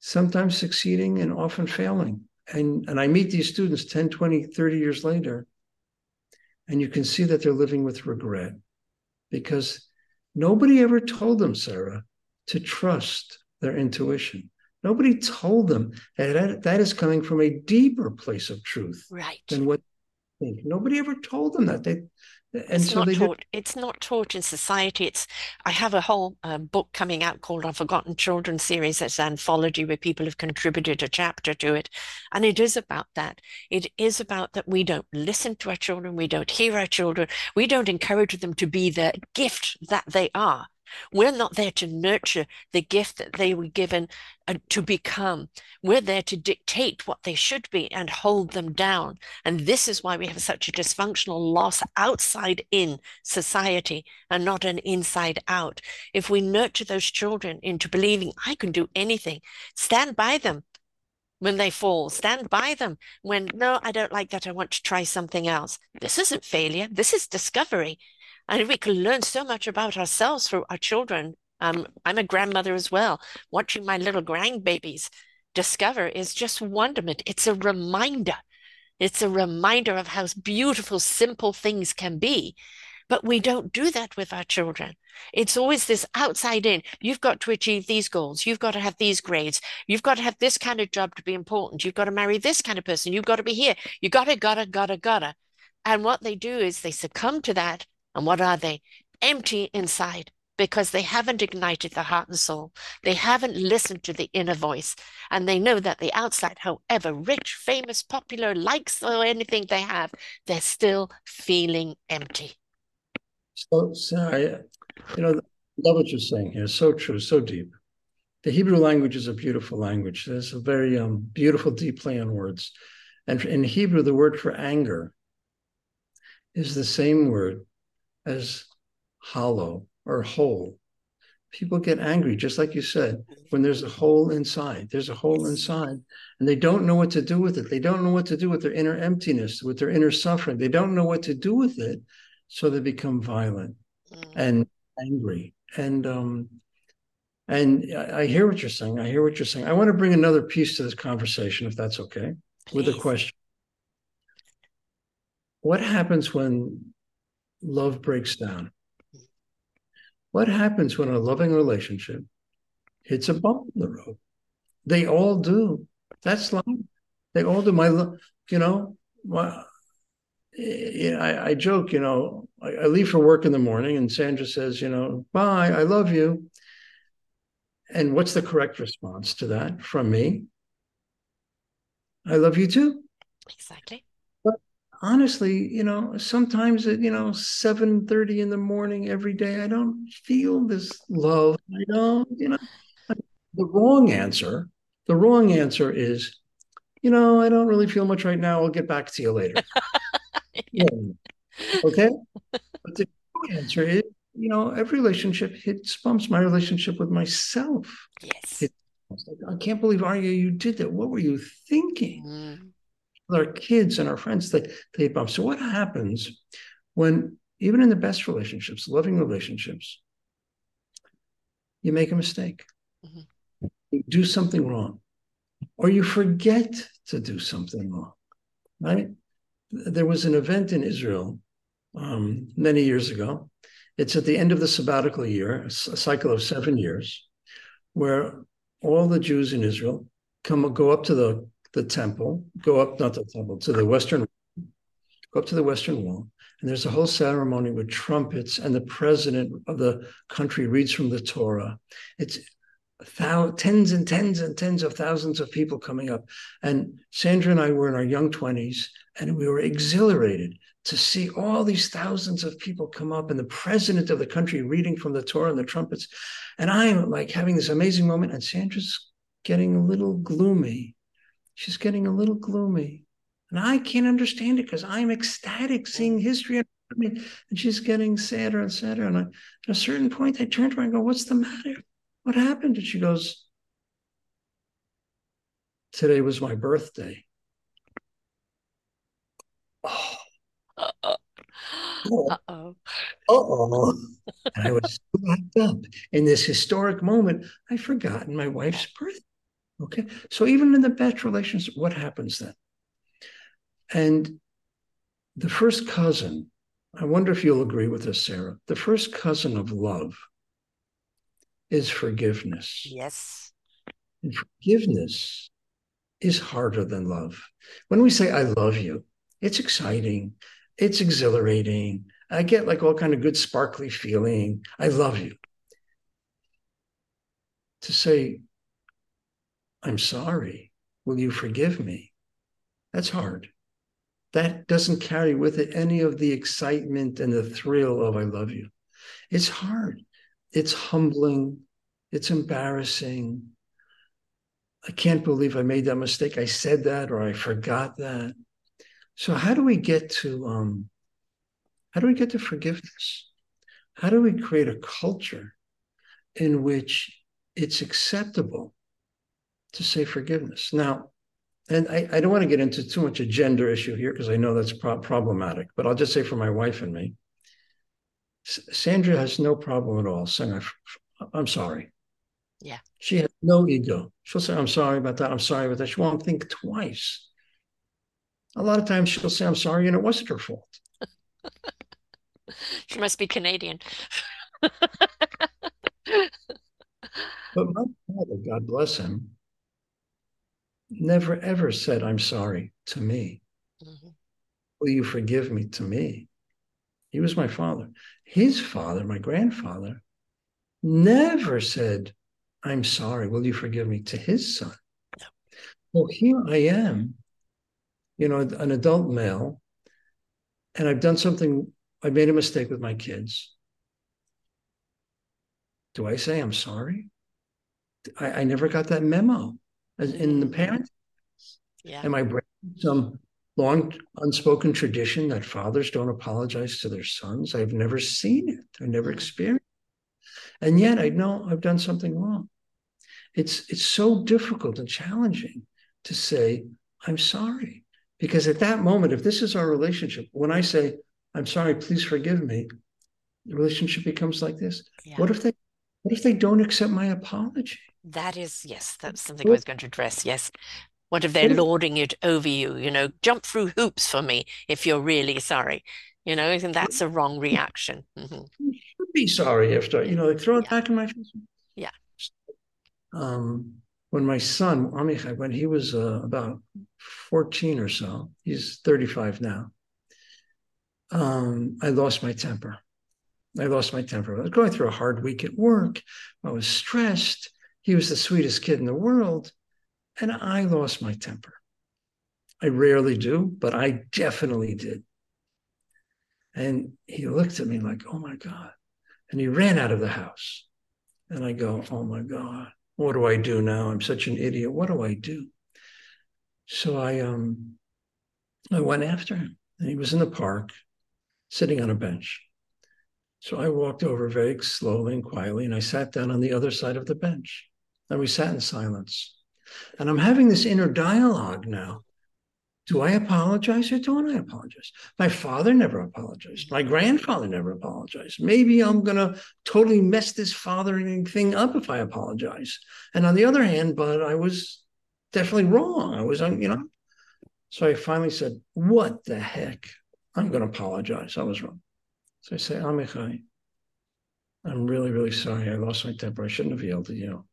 sometimes succeeding and often failing and and i meet these students 10 20 30 years later and you can see that they're living with regret because nobody ever told them sarah to trust their intuition. Nobody told them that that is coming from a deeper place of truth right. than what they think. Nobody ever told them that. They and it's so not taught. Did... It's not taught in society. It's. I have a whole uh, book coming out called "Our Forgotten Children" series. It's an anthology where people have contributed a chapter to it, and it is about that. It is about that we don't listen to our children, we don't hear our children, we don't encourage them to be the gift that they are. We're not there to nurture the gift that they were given uh, to become. We're there to dictate what they should be and hold them down. And this is why we have such a dysfunctional loss outside in society and not an inside out. If we nurture those children into believing, I can do anything, stand by them when they fall. Stand by them when, no, I don't like that. I want to try something else. This isn't failure. This is discovery. And we can learn so much about ourselves through our children. Um, I'm a grandmother as well. Watching my little grandbabies discover is just wonderment. It's a reminder. It's a reminder of how beautiful, simple things can be. But we don't do that with our children. It's always this outside in. You've got to achieve these goals. You've got to have these grades. You've got to have this kind of job to be important. You've got to marry this kind of person. You've got to be here. You gotta, gotta, gotta, gotta. And what they do is they succumb to that and what are they? Empty inside because they haven't ignited the heart and soul. They haven't listened to the inner voice. And they know that the outside, however rich, famous, popular, likes or anything they have, they're still feeling empty. So, Sarah, you know, love what you're saying here. So true, so deep. The Hebrew language is a beautiful language. There's a very um, beautiful, deep play on words. And in Hebrew, the word for anger is the same word as hollow or whole. People get angry, just like you said, when there's a hole inside. There's a hole inside, and they don't know what to do with it. They don't know what to do with their inner emptiness, with their inner suffering. They don't know what to do with it, so they become violent mm. and angry. And um, and I hear what you're saying. I hear what you're saying. I want to bring another piece to this conversation, if that's okay, Please. with a question. What happens when love breaks down. What happens when a loving relationship hits a bump in the road? They all do. That's life. They all do. My, you know, my, eh, I, I joke, you know, I, I leave for work in the morning and Sandra says, you know, bye, I love you. And what's the correct response to that from me? I love you too. Exactly. Honestly, you know, sometimes at you know seven thirty in the morning every day, I don't feel this love. I don't, you know. The wrong answer, the wrong answer is, you know, I don't really feel much right now. I'll get back to you later. yeah. Okay. But the true answer is, you know, every relationship hits bumps. My relationship with myself. Yes. I can't believe Aryeh, you did that. What were you thinking? Mm with our kids and our friends, they, they bump. So what happens when, even in the best relationships, loving relationships, you make a mistake, mm-hmm. you do something wrong, or you forget to do something wrong, right? There was an event in Israel um, many years ago. It's at the end of the sabbatical year, a cycle of seven years, where all the Jews in Israel come go up to the the temple, go up, not the temple, to the western, go up to the western wall. And there's a whole ceremony with trumpets, and the president of the country reads from the Torah. It's tens and tens and tens of thousands of people coming up. And Sandra and I were in our young 20s, and we were exhilarated to see all these thousands of people come up and the president of the country reading from the Torah and the trumpets. And I'm like having this amazing moment, and Sandra's getting a little gloomy she's getting a little gloomy. And I can't understand it because I'm ecstatic seeing history and she's getting sadder and sadder. And I, at a certain point, I turned to her and go, What's the matter? What happened? And she goes, Today was my birthday. Oh. Uh-oh. Uh-oh. Uh-oh. and I was wrapped up in this historic moment. I'd forgotten my wife's birthday. Okay. So even in the best relations, what happens then? And the first cousin, I wonder if you'll agree with this, Sarah. The first cousin of love is forgiveness. Yes. And forgiveness is harder than love. When we say I love you, it's exciting, it's exhilarating. I get like all kind of good sparkly feeling. I love you. To say I'm sorry. Will you forgive me? That's hard. That doesn't carry with it any of the excitement and the thrill of I love you. It's hard. It's humbling. It's embarrassing. I can't believe I made that mistake. I said that or I forgot that. So how do we get to um, how do we get to forgiveness? How do we create a culture in which it's acceptable to say forgiveness. Now, and I, I don't want to get into too much a gender issue here because I know that's pro- problematic, but I'll just say for my wife and me, S- Sandra has no problem at all saying, I'm sorry. Yeah. She has no ego. She'll say, I'm sorry about that. I'm sorry about that. She won't think twice. A lot of times she'll say, I'm sorry, and it wasn't her fault. she must be Canadian. but my father, God bless him, never ever said, I'm sorry to me. Mm-hmm. Will you forgive me to me? He was my father. His father, my grandfather, never said, I'm sorry. Will you forgive me to his son? No. Well, here I am, you know, an adult male, and I've done something, I made a mistake with my kids. Do I say I'm sorry? I, I never got that memo in the parents? Yeah. Am I breaking some long unspoken tradition that fathers don't apologize to their sons? I've never seen it. I never mm-hmm. experienced. It. And yet I know I've done something wrong. It's it's so difficult and challenging to say, I'm sorry. Because at that moment, if this is our relationship, when I say, I'm sorry, please forgive me, the relationship becomes like this. Yeah. What if they what if they don't accept my apology? That is, yes, that's something I was going to address. Yes. What if they're lording it over you? You know, jump through hoops for me if you're really sorry. You know, and that's a wrong reaction. Mm-hmm. You should be sorry after, you know, like throw it yeah. back in my face. Yeah. Um, when my son, Amichai, when he was uh, about 14 or so, he's 35 now, um, I lost my temper. I lost my temper. I was going through a hard week at work. I was stressed. He was the sweetest kid in the world. And I lost my temper. I rarely do, but I definitely did. And he looked at me like, oh my God. And he ran out of the house. And I go, oh my God, what do I do now? I'm such an idiot. What do I do? So I um I went after him. And he was in the park, sitting on a bench. So I walked over very slowly and quietly, and I sat down on the other side of the bench. And we sat in silence. And I'm having this inner dialogue now do I apologize or don't I apologize? My father never apologized. My grandfather never apologized. Maybe I'm going to totally mess this fathering thing up if I apologize. And on the other hand, but I was definitely wrong. I was, you know. So I finally said, What the heck? I'm going to apologize. I was wrong. So I say, ah, Amichai, I'm really, really sorry. I lost my temper. I shouldn't have yelled at you.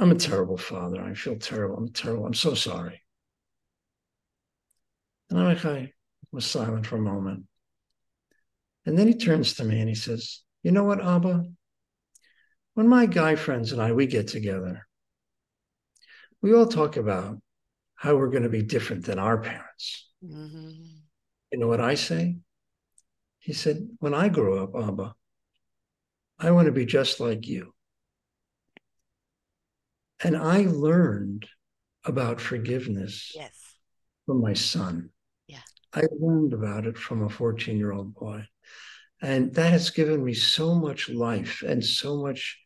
I'm a terrible father. I feel terrible. I'm terrible. I'm so sorry. And Amichai was silent for a moment. And then he turns to me and he says, You know what, Abba? When my guy friends and I, we get together, we all talk about how we're going to be different than our parents. Mm-hmm. You know what I say? He said, When I grow up, Abba, I want to be just like you. And I learned about forgiveness yes. from my son. Yeah. I learned about it from a 14 year old boy. And that has given me so much life and so much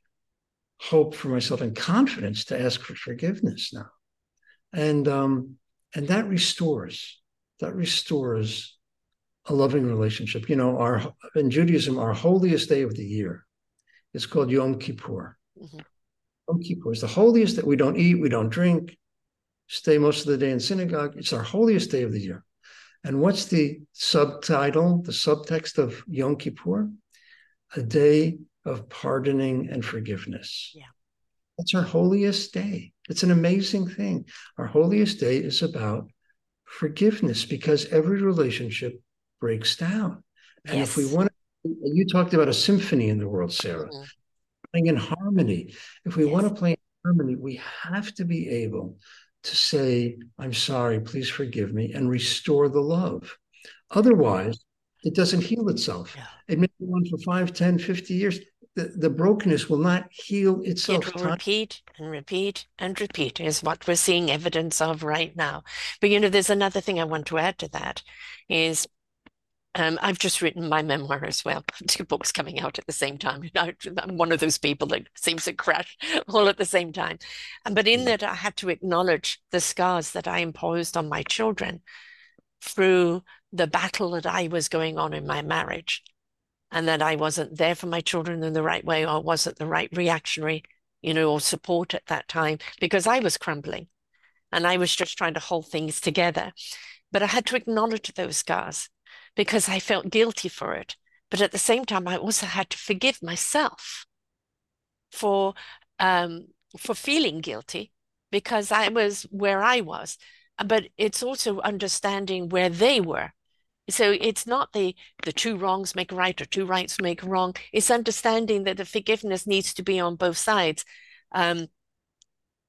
hope for myself and confidence to ask for forgiveness now. And um, and that restores, that restores a loving relationship. You know, our in Judaism, our holiest day of the year is called Yom Kippur. Mm-hmm. Yom Kippur is the holiest that we don't eat, we don't drink, stay most of the day in synagogue. It's our holiest day of the year. And what's the subtitle, the subtext of Yom Kippur? A day of pardoning and forgiveness. Yeah. That's our holiest day. It's an amazing thing. Our holiest day is about forgiveness because every relationship breaks down. And yes. if we want to, you talked about a symphony in the world, Sarah, mm-hmm. Playing in harmony. If we yes. want to play in harmony, we have to be able to say, I'm sorry, please forgive me, and restore the love. Otherwise, it doesn't heal itself. Yeah. It may go on for 5, 10, 50 years. The, the brokenness will not heal itself. It will repeat and repeat and repeat, is what we're seeing evidence of right now. But you know, there's another thing I want to add to that is um, I've just written my memoir as well. Two books coming out at the same time. I'm one of those people that seems to crash all at the same time. But in mm. that, I had to acknowledge the scars that I imposed on my children through the battle that I was going on in my marriage, and that I wasn't there for my children in the right way, or wasn't the right reactionary, you know, or support at that time because I was crumbling, and I was just trying to hold things together. But I had to acknowledge those scars because I felt guilty for it. But at the same time, I also had to forgive myself for um, for feeling guilty because I was where I was. But it's also understanding where they were. So it's not the the two wrongs make right or two rights make wrong. It's understanding that the forgiveness needs to be on both sides, um,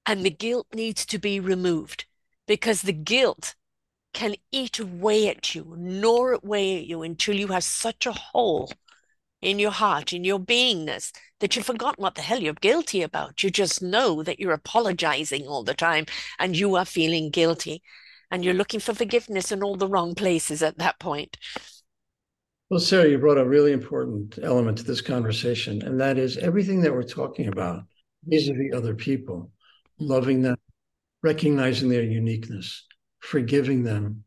and the guilt needs to be removed because the guilt can eat away at you, gnaw away at you until you have such a hole in your heart, in your beingness, that you've forgotten what the hell you're guilty about. You just know that you're apologizing all the time and you are feeling guilty and you're looking for forgiveness in all the wrong places at that point. Well, Sarah, you brought a really important element to this conversation, and that is everything that we're talking about vis a vis other people, loving them, recognizing their uniqueness, forgiving them.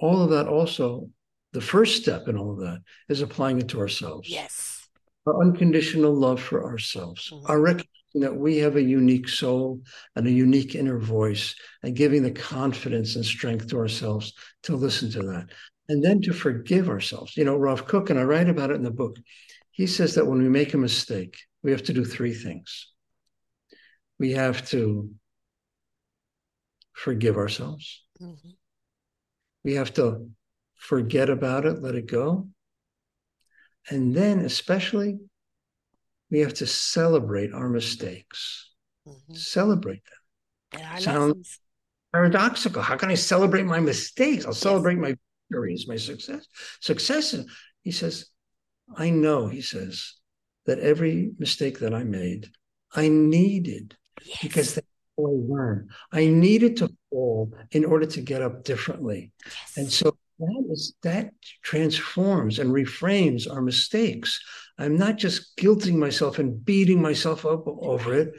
All of that also, the first step in all of that is applying it to ourselves. Yes. Our unconditional love for ourselves, mm-hmm. our recognition that we have a unique soul and a unique inner voice, and giving the confidence and strength to ourselves to listen to that. And then to forgive ourselves. You know, Rav Kook, and I write about it in the book, he says that when we make a mistake, we have to do three things. We have to forgive ourselves. Mm-hmm. We have to forget about it, let it go. And then, especially, we have to celebrate our mistakes, mm-hmm. celebrate them. And our Sound, lessons. paradoxical. How can I celebrate my mistakes? I'll celebrate yes. my victories, my success, successes. He says, I know, he says, that every mistake that I made, I needed yes. because I learn. I needed to fall in order to get up differently. Yes. And so that is that transforms and reframes our mistakes. I'm not just guilting myself and beating myself up over it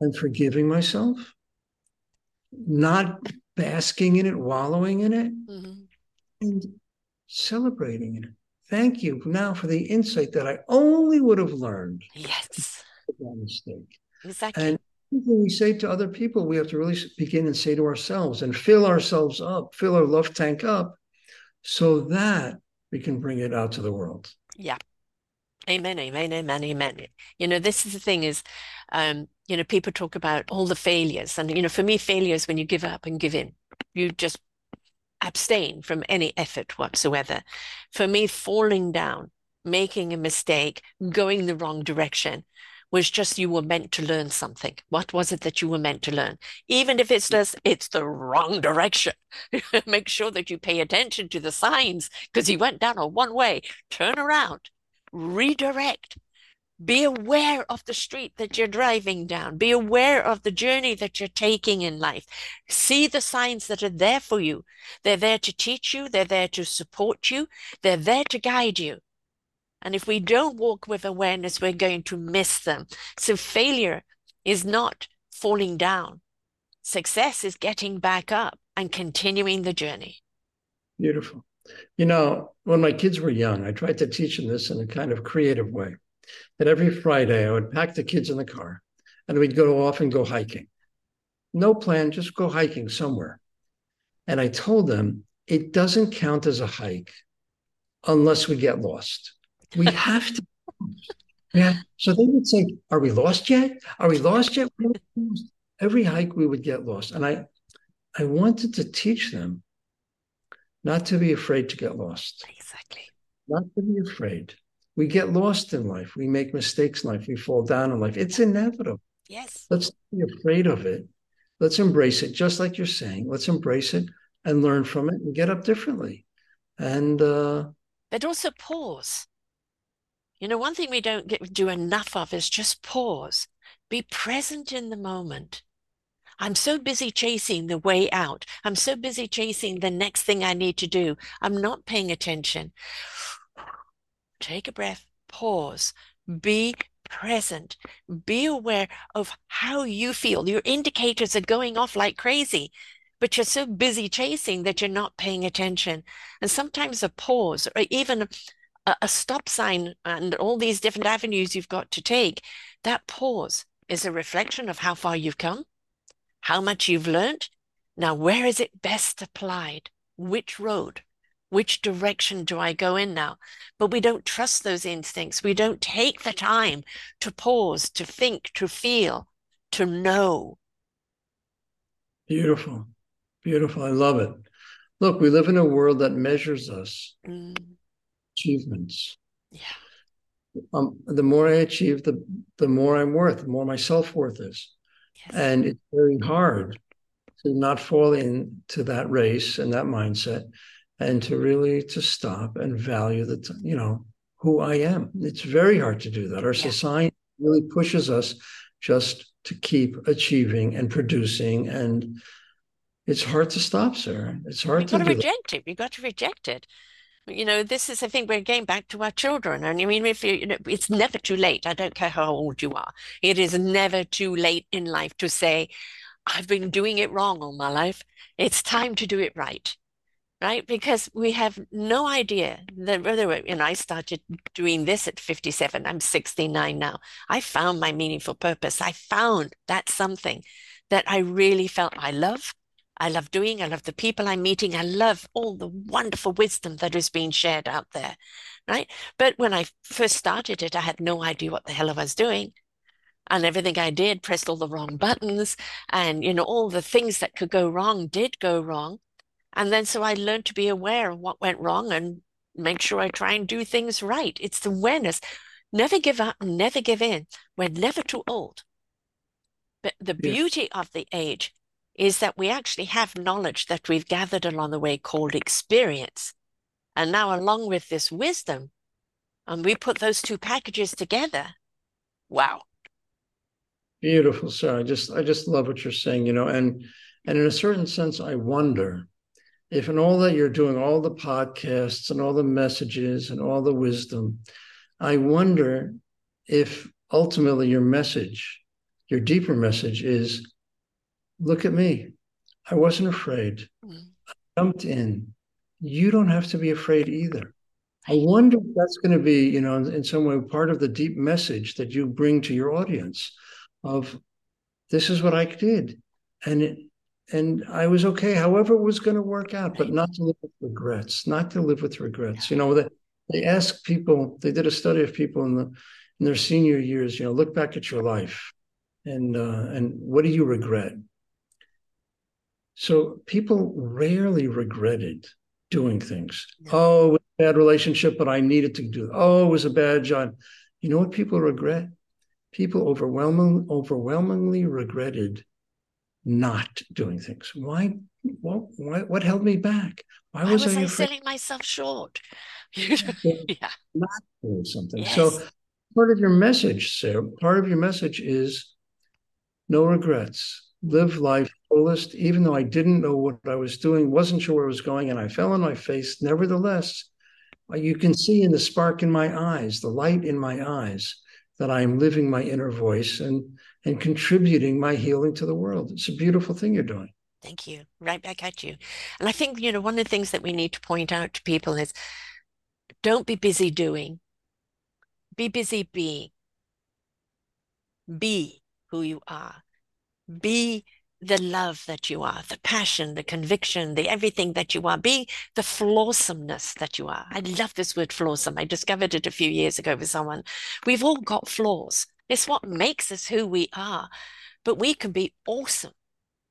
and forgiving myself, not basking in it, wallowing in it, mm-hmm. and celebrating it. Thank you now for the insight that I only would have learned. Yes. That mistake. Exactly. And we say to other people, we have to really begin and say to ourselves and fill ourselves up, fill our love tank up so that we can bring it out to the world. Yeah. Amen, amen, amen, amen. You know, this is the thing is, um, you know, people talk about all the failures. And, you know, for me, failures when you give up and give in. You just abstain from any effort whatsoever. For me, falling down, making a mistake, going the wrong direction was just you were meant to learn something. What was it that you were meant to learn? Even if it's just it's the wrong direction. Make sure that you pay attention to the signs because he went down a one way. Turn around, redirect. Be aware of the street that you're driving down. Be aware of the journey that you're taking in life. See the signs that are there for you. They're there to teach you. They're there to support you. They're there to guide you. And if we don't walk with awareness, we're going to miss them. So failure is not falling down. Success is getting back up and continuing the journey. Beautiful. You know, when my kids were young, I tried to teach them this in a kind of creative way. That every Friday I would pack the kids in the car and we'd go off and go hiking. No plan, just go hiking somewhere. And I told them it doesn't count as a hike unless we get lost. We have to. Yeah. So they would say, Are we lost yet? Are we lost yet? Every hike we would get lost. And I I wanted to teach them not to be afraid to get lost. Exactly. Not to be afraid. We get lost in life. We make mistakes in life. We fall down in life. It's inevitable. Yes. Let's be afraid of it. Let's embrace it, just like you're saying. Let's embrace it and learn from it and get up differently. And uh but also pause. You know, one thing we don't get, do enough of is just pause, be present in the moment. I'm so busy chasing the way out. I'm so busy chasing the next thing I need to do. I'm not paying attention. Take a breath, pause, be present, be aware of how you feel. Your indicators are going off like crazy, but you're so busy chasing that you're not paying attention. And sometimes a pause or even a, a stop sign and all these different avenues you've got to take, that pause is a reflection of how far you've come, how much you've learned. Now, where is it best applied? Which road? Which direction do I go in now? But we don't trust those instincts. We don't take the time to pause, to think, to feel, to know. Beautiful. Beautiful. I love it. Look, we live in a world that measures us. Mm achievements. Yeah. Um, the more I achieve, the the more I'm worth, the more my self worth is, yes. and it's very hard to not fall into that race and that mindset, and to really to stop and value the you know who I am. It's very hard to do that. Our yeah. society really pushes us just to keep achieving and producing and it's hard to stop, sir. It's hard You've to got to reject that. it. You've got to reject it you know, this is, I think, we're getting back to our children. And I mean, if you, you know, it's never too late. I don't care how old you are. It is never too late in life to say, I've been doing it wrong all my life. It's time to do it right. Right? Because we have no idea that whether, you know, I started doing this at 57. I'm 69 now. I found my meaningful purpose. I found that something that I really felt I love I love doing. I love the people I'm meeting. I love all the wonderful wisdom that is being shared out there. Right. But when I first started it, I had no idea what the hell I was doing. And everything I did pressed all the wrong buttons. And, you know, all the things that could go wrong did go wrong. And then so I learned to be aware of what went wrong and make sure I try and do things right. It's the awareness. Never give up, never give in. We're never too old. But the beauty of the age is that we actually have knowledge that we've gathered along the way called experience. And now, along with this wisdom, and we put those two packages together. Wow. Beautiful, sir. I just I just love what you're saying, you know, and and in a certain sense, I wonder if in all that you're doing, all the podcasts and all the messages and all the wisdom, I wonder if ultimately your message, your deeper message is look at me. I wasn't afraid. Mm. I jumped in. You don't have to be afraid either. I wonder if that's going to be, you know, in, in some way part of the deep message that you bring to your audience of this is what I did. And it, and I was okay, however it was going to work out, but not to live with regrets, not to live with regrets. You know, they, they ask people, they did a study of people in the in their senior years, you know, look back at your life and uh, and what do you regret? So people rarely regretted doing things. No. Oh, it was a bad relationship, but I needed to do. It. Oh, it was a bad job. You know what people regret? People overwhelming, overwhelmingly regretted not doing things. Why? What? Why, what held me back? Why was, was I, I selling myself short? yeah, not doing something. Yes. So part of your message, Sarah, part of your message is no regrets. Live life fullest, even though I didn't know what I was doing, wasn't sure where I was going, and I fell on my face. Nevertheless, uh, you can see in the spark in my eyes, the light in my eyes, that I am living my inner voice and and contributing my healing to the world. It's a beautiful thing you're doing. Thank you. Right back at you. And I think, you know, one of the things that we need to point out to people is don't be busy doing, be busy being. Be who you are. Be the love that you are, the passion, the conviction, the everything that you are. Be the flawsomeness that you are. I love this word flawsome. I discovered it a few years ago with someone. We've all got flaws. It's what makes us who we are. But we can be awesome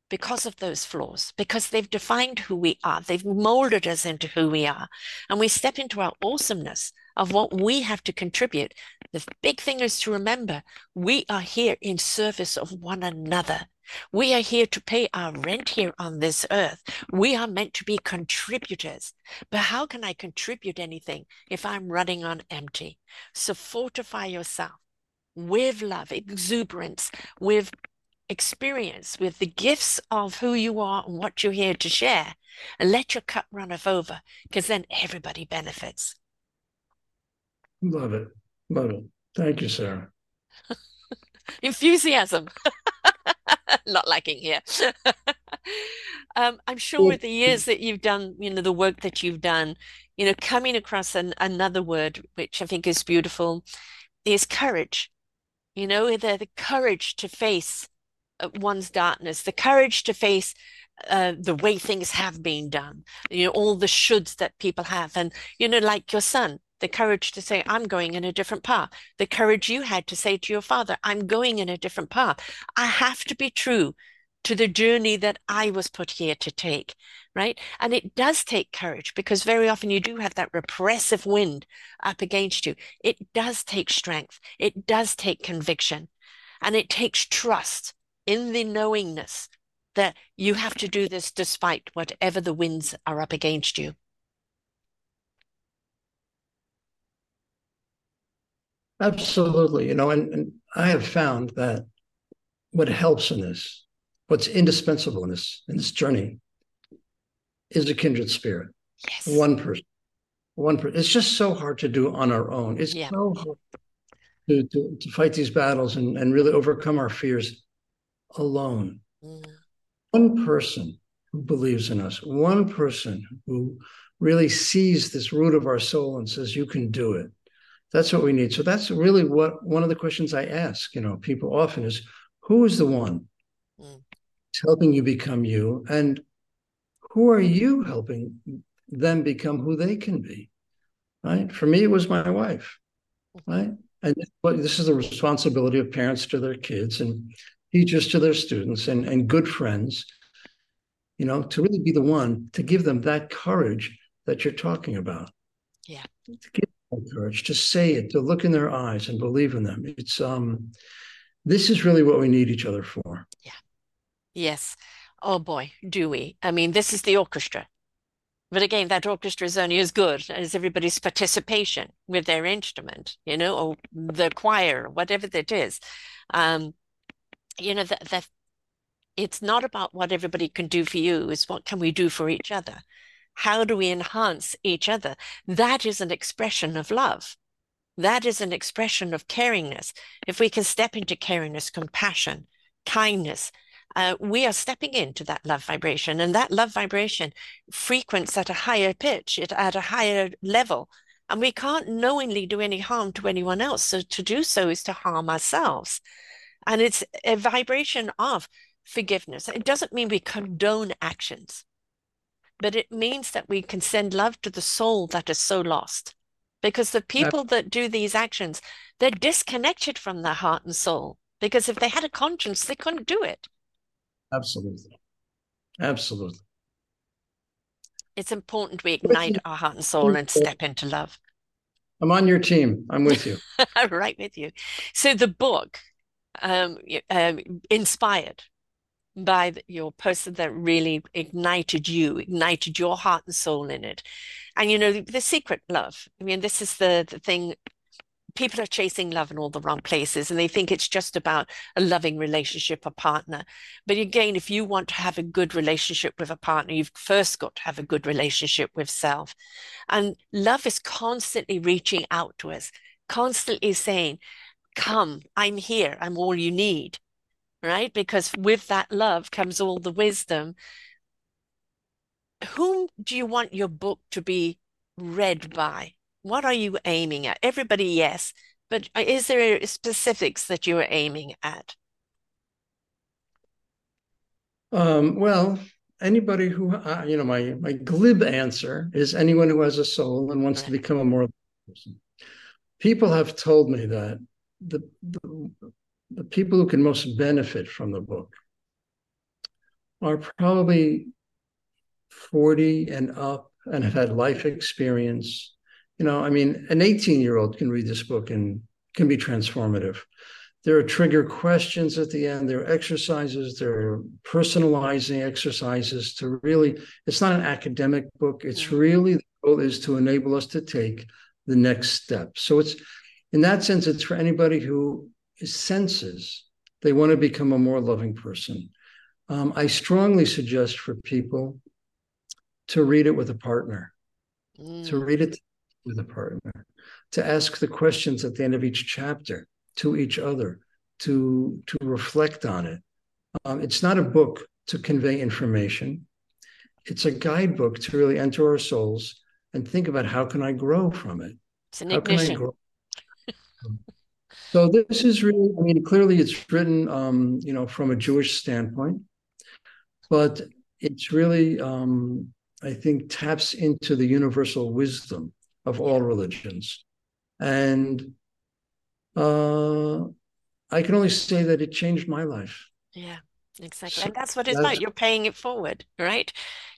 because of those flaws, because they've defined who we are. They've molded us into who we are. And we step into our awesomeness of what we have to contribute. The big thing is to remember we are here in service of one another. We are here to pay our rent here on this earth. We are meant to be contributors. But how can I contribute anything if I'm running on empty? So fortify yourself with love, exuberance, with experience, with the gifts of who you are and what you're here to share, and let your cup runneth over, because then everybody benefits. Love it. Love it. Thank you, Sarah. Enthusiasm. Not lacking here. um, I'm sure with the years that you've done, you know, the work that you've done, you know, coming across an, another word, which I think is beautiful, is courage you know, the, the courage to face uh, one's darkness, the courage to face uh, the way things have been done, you know, all the shoulds that people have. And, you know, like your son, the courage to say, I'm going in a different path. The courage you had to say to your father, I'm going in a different path. I have to be true to the journey that I was put here to take right? And it does take courage because very often you do have that repressive wind up against you. It does take strength, it does take conviction, and it takes trust in the knowingness that you have to do this despite whatever the winds are up against you. Absolutely. You know, and, and I have found that what helps in this, what's indispensable in this in this journey is a kindred spirit. Yes. One person. One person. It's just so hard to do on our own. It's yeah. so hard to, to, to fight these battles and, and really overcome our fears alone. Mm. One person who believes in us, one person who really sees this root of our soul and says, You can do it. That's what we need. So that's really what one of the questions I ask, you know, people often is who is the one mm. helping you become you? And who are you helping them become who they can be? Right. For me, it was my wife. Right. And this is the responsibility of parents to their kids and teachers to their students and, and good friends, you know, to really be the one to give them that courage that you're talking about. Yeah. To give courage, to say it, to look in their eyes and believe in them. It's um this is really what we need each other for. Yeah. Yes Oh boy, do we. I mean, this is the orchestra. But again, that orchestra is only as good as everybody's participation with their instrument, you know, or the choir, whatever it is. Um, you know, that that it's not about what everybody can do for you, it's what can we do for each other? How do we enhance each other? That is an expression of love. That is an expression of caringness. If we can step into caringness, compassion, kindness, uh, we are stepping into that love vibration, and that love vibration frequents at a higher pitch, it at a higher level. And we can't knowingly do any harm to anyone else. So to do so is to harm ourselves. And it's a vibration of forgiveness. It doesn't mean we condone actions, but it means that we can send love to the soul that is so lost. Because the people that do these actions, they're disconnected from their heart and soul. Because if they had a conscience, they couldn't do it. Absolutely. Absolutely. It's important we ignite our heart and soul and step into love. I'm on your team. I'm with you. right with you. So the book, um, um, inspired by your person that really ignited you, ignited your heart and soul in it. And you know, the, the secret love. I mean, this is the the thing people are chasing love in all the wrong places and they think it's just about a loving relationship a partner but again if you want to have a good relationship with a partner you've first got to have a good relationship with self and love is constantly reaching out to us constantly saying come i'm here i'm all you need right because with that love comes all the wisdom whom do you want your book to be read by what are you aiming at? Everybody, yes, but uh, is there specifics that you are aiming at? Um, well, anybody who, uh, you know, my my glib answer is anyone who has a soul and wants right. to become a moral person. People have told me that the, the the people who can most benefit from the book are probably 40 and up and have had life experience you know, I mean, an 18 year old can read this book and can be transformative. There are trigger questions at the end. There are exercises. There are personalizing exercises to really, it's not an academic book. It's really, the goal is to enable us to take the next step. So it's, in that sense, it's for anybody who senses they want to become a more loving person. Um, I strongly suggest for people to read it with a partner, mm. to read it with a partner, to ask the questions at the end of each chapter to each other, to to reflect on it. Um, it's not a book to convey information. It's a guidebook to really enter our souls and think about how can I grow from it. It's an ignition. so this is really, I mean, clearly it's written, um, you know, from a Jewish standpoint, but it's really, um, I think, taps into the universal wisdom of all religions. And uh, I can only say that it changed my life. Yeah, exactly. And that's what it's about. You're paying it forward, right?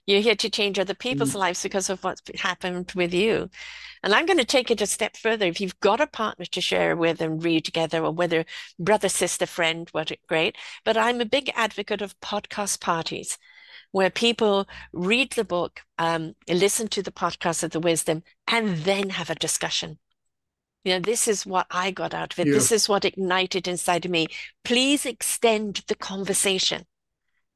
You're here to change other people's mm-hmm. lives because of what's happened with you. And I'm going to take it a step further. If you've got a partner to share with and read together, or whether brother, sister, friend, what great. But I'm a big advocate of podcast parties where people read the book, um, listen to the podcast of the wisdom, and then have a discussion. You know, this is what I got out of it. Yeah. This is what ignited inside of me. Please extend the conversation.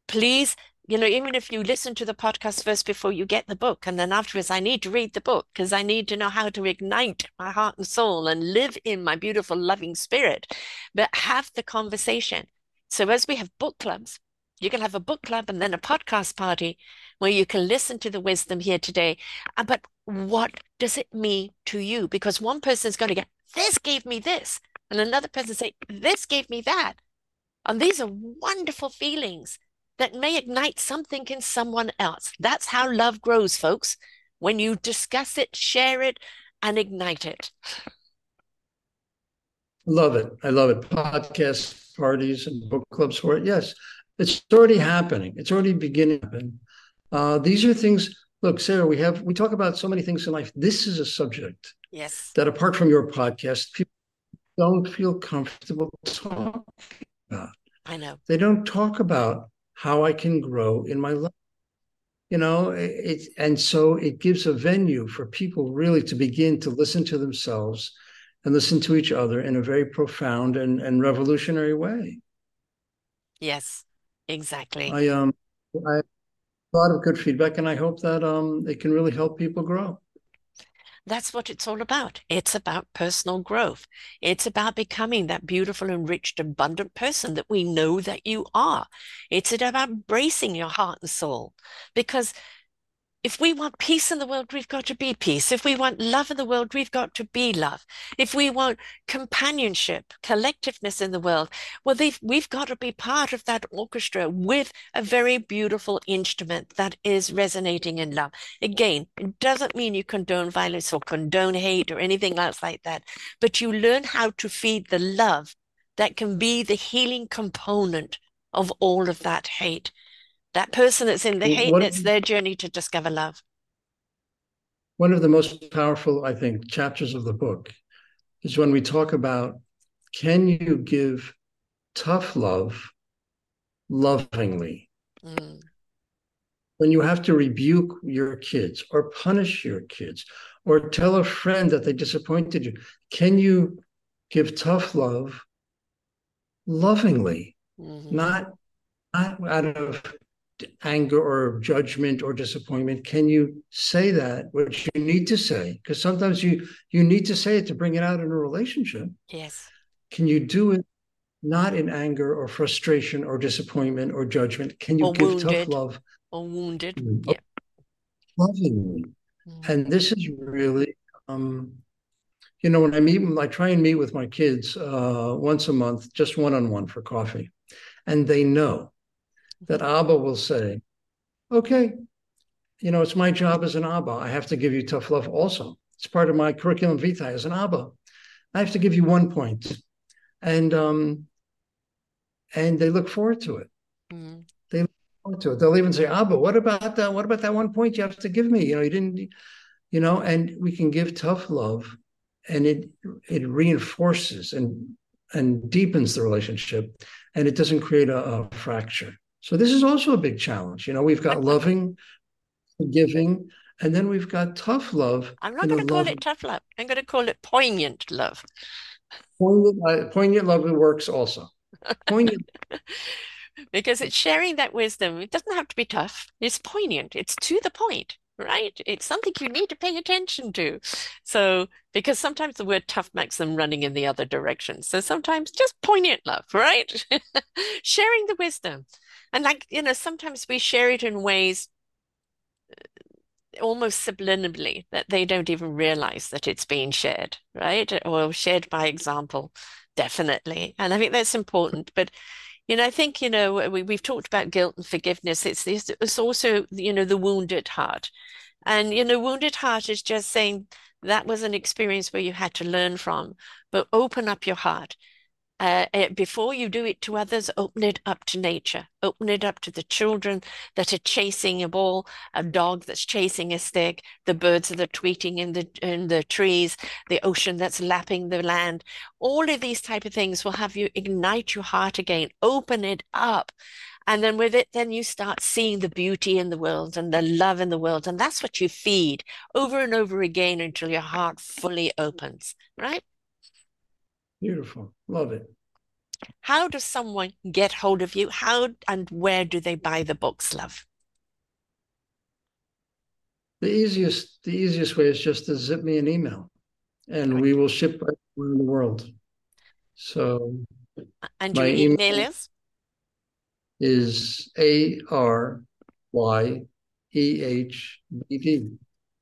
Please, you know, even if you listen to the podcast first before you get the book, and then afterwards, I need to read the book because I need to know how to ignite my heart and soul and live in my beautiful, loving spirit. But have the conversation. So, as we have book clubs, you can have a book club and then a podcast party where you can listen to the wisdom here today. Uh, but what does it mean to you? Because one person is going to get, this gave me this. And another person say, this gave me that. And these are wonderful feelings that may ignite something in someone else. That's how love grows, folks. When you discuss it, share it, and ignite it. Love it. I love it. Podcast parties and book clubs for it. Yes. It's already happening. It's already beginning. Uh, these are things. Look, Sarah, we have we talk about so many things in life. This is a subject. Yes. That apart from your podcast, people don't feel comfortable talking about. I know. They don't talk about how I can grow in my life. You know, it, and so it gives a venue for people really to begin to listen to themselves and listen to each other in a very profound and, and revolutionary way. Yes, exactly. I um I a lot of good feedback and I hope that um it can really help people grow. That's what it's all about. It's about personal growth. It's about becoming that beautiful, enriched, abundant person that we know that you are. It's about embracing your heart and soul because if we want peace in the world, we've got to be peace. If we want love in the world, we've got to be love. If we want companionship, collectiveness in the world, well, we've got to be part of that orchestra with a very beautiful instrument that is resonating in love. Again, it doesn't mean you condone violence or condone hate or anything else like that, but you learn how to feed the love that can be the healing component of all of that hate that person that's in the hate, what, it's their journey to discover love. One of the most powerful, I think, chapters of the book is when we talk about can you give tough love lovingly? Mm. When you have to rebuke your kids or punish your kids or tell a friend that they disappointed you, can you give tough love lovingly, mm-hmm. not, not out of anger or judgment or disappointment can you say that? What you need to say because sometimes you you need to say it to bring it out in a relationship. Yes. Can you do it not in anger or frustration or disappointment or judgment? Can you or give wounded, tough love? Or wounded mm, yeah. lovingly. Mm. and this is really um you know when i meet i try and meet with my kids uh once a month just one-on-one for coffee. And they know that Abba will say, okay, you know, it's my job as an Abba. I have to give you tough love also. It's part of my curriculum vitae as an Abba. I have to give you one point. And um, and they look forward to it. Mm-hmm. They look forward to it. They'll even say, Abba, what about that? What about that one point you have to give me? You know, you didn't, you know, and we can give tough love and it it reinforces and and deepens the relationship and it doesn't create a, a fracture. So this is also a big challenge. You know, we've got loving, forgiving, and then we've got tough love. I'm not going to call love. it tough love. I'm going to call it poignant love. Poignant, uh, poignant love works also. Poignant. because it's sharing that wisdom. It doesn't have to be tough. It's poignant. It's to the point, right? It's something you need to pay attention to. So, because sometimes the word tough makes them running in the other direction. So sometimes just poignant love, right? sharing the wisdom. And like, you know, sometimes we share it in ways uh, almost subliminally that they don't even realize that it's being shared, right? Or shared by example, definitely. And I think that's important. But you know, I think, you know, we, we've talked about guilt and forgiveness. It's, it's also, you know, the wounded heart. And, you know, wounded heart is just saying that was an experience where you had to learn from, but open up your heart uh, uh, before you do it to others, open it up to nature. Open it up to the children that are chasing a ball, a dog that's chasing a stick, the birds that are tweeting in the in the trees, the ocean that's lapping the land. All of these type of things will have you ignite your heart again. Open it up. And then with it, then you start seeing the beauty in the world and the love in the world. And that's what you feed over and over again until your heart fully opens, right? Beautiful. Love it. How does someone get hold of you? How and where do they buy the books, love? The easiest the easiest way is just to zip me an email and right. we will ship right around the world. So and your email, email is is A R Y E H B D,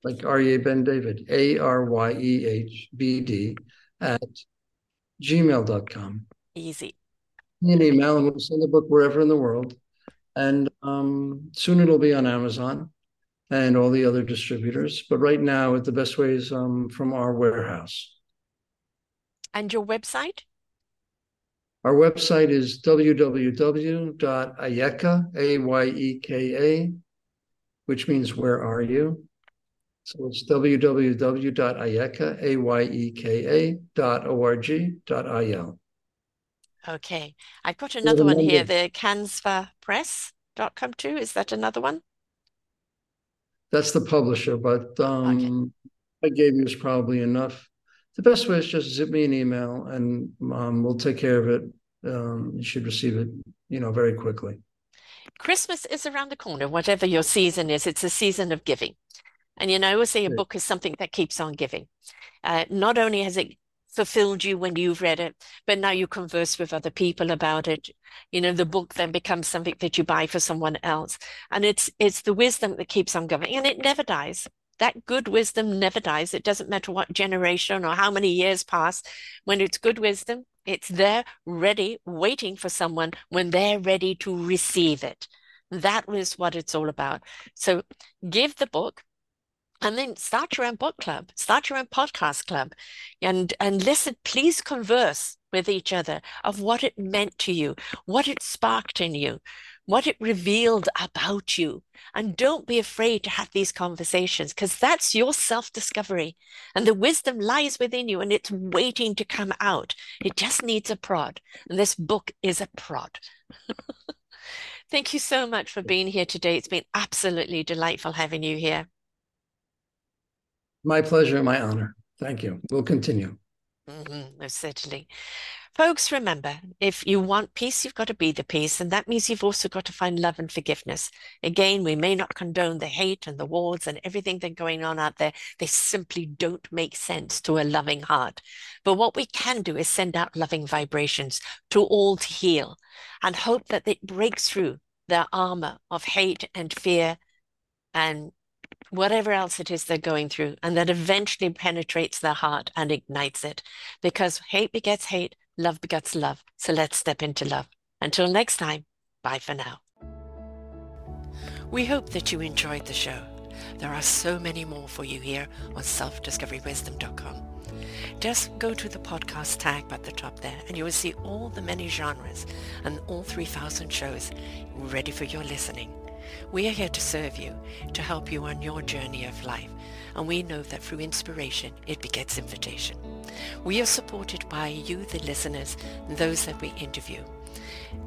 like Aryeh Ben David, A R Y E H B D at gmail.com. Easy. And we'll send the book wherever in the world. And um, soon it'll be on Amazon and all the other distributors. But right now, the best way is um, from our warehouse. And your website? Our website is www.ayeka, A-Y-E-K-A, which means where are you? So it's www.ayeka, A-Y-E-K-A dot O-R-G dot I-L. Okay. I've got another one here, the Kasva Press. publisher.com too. Is that another one? That's the publisher, but um, okay. I gave you is probably enough. The best way is just zip me an email and um, we'll take care of it. Um, you should receive it, you know, very quickly. Christmas is around the corner, whatever your season is. It's a season of giving. And you know, I always say a book is something that keeps on giving. Uh, not only has it fulfilled you when you've read it, but now you converse with other people about it. You know, the book then becomes something that you buy for someone else. And it's it's the wisdom that keeps on going. and it never dies. That good wisdom never dies. It doesn't matter what generation or how many years pass. When it's good wisdom, it's there ready, waiting for someone when they're ready to receive it. That was what it's all about. So give the book, and then start your own book club start your own podcast club and and listen please converse with each other of what it meant to you what it sparked in you what it revealed about you and don't be afraid to have these conversations because that's your self-discovery and the wisdom lies within you and it's waiting to come out it just needs a prod and this book is a prod Thank you so much for being here today. It's been absolutely delightful having you here. My pleasure, and my honor. Thank you. We'll continue. Mm-hmm, most certainly. Folks, remember, if you want peace, you've got to be the peace. And that means you've also got to find love and forgiveness. Again, we may not condone the hate and the wars and everything that's going on out there. They simply don't make sense to a loving heart. But what we can do is send out loving vibrations to all to heal and hope that it breaks through the armor of hate and fear and whatever else it is they're going through, and that eventually penetrates their heart and ignites it. Because hate begets hate, love begets love. So let's step into love. Until next time, bye for now. We hope that you enjoyed the show. There are so many more for you here on selfdiscoverywisdom.com. Just go to the podcast tag at the top there and you will see all the many genres and all 3,000 shows ready for your listening. We are here to serve you, to help you on your journey of life, and we know that through inspiration, it begets invitation. We are supported by you, the listeners, and those that we interview.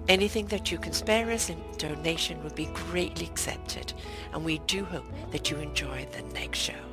Anything that you can spare us in donation would be greatly accepted, and we do hope that you enjoy the next show.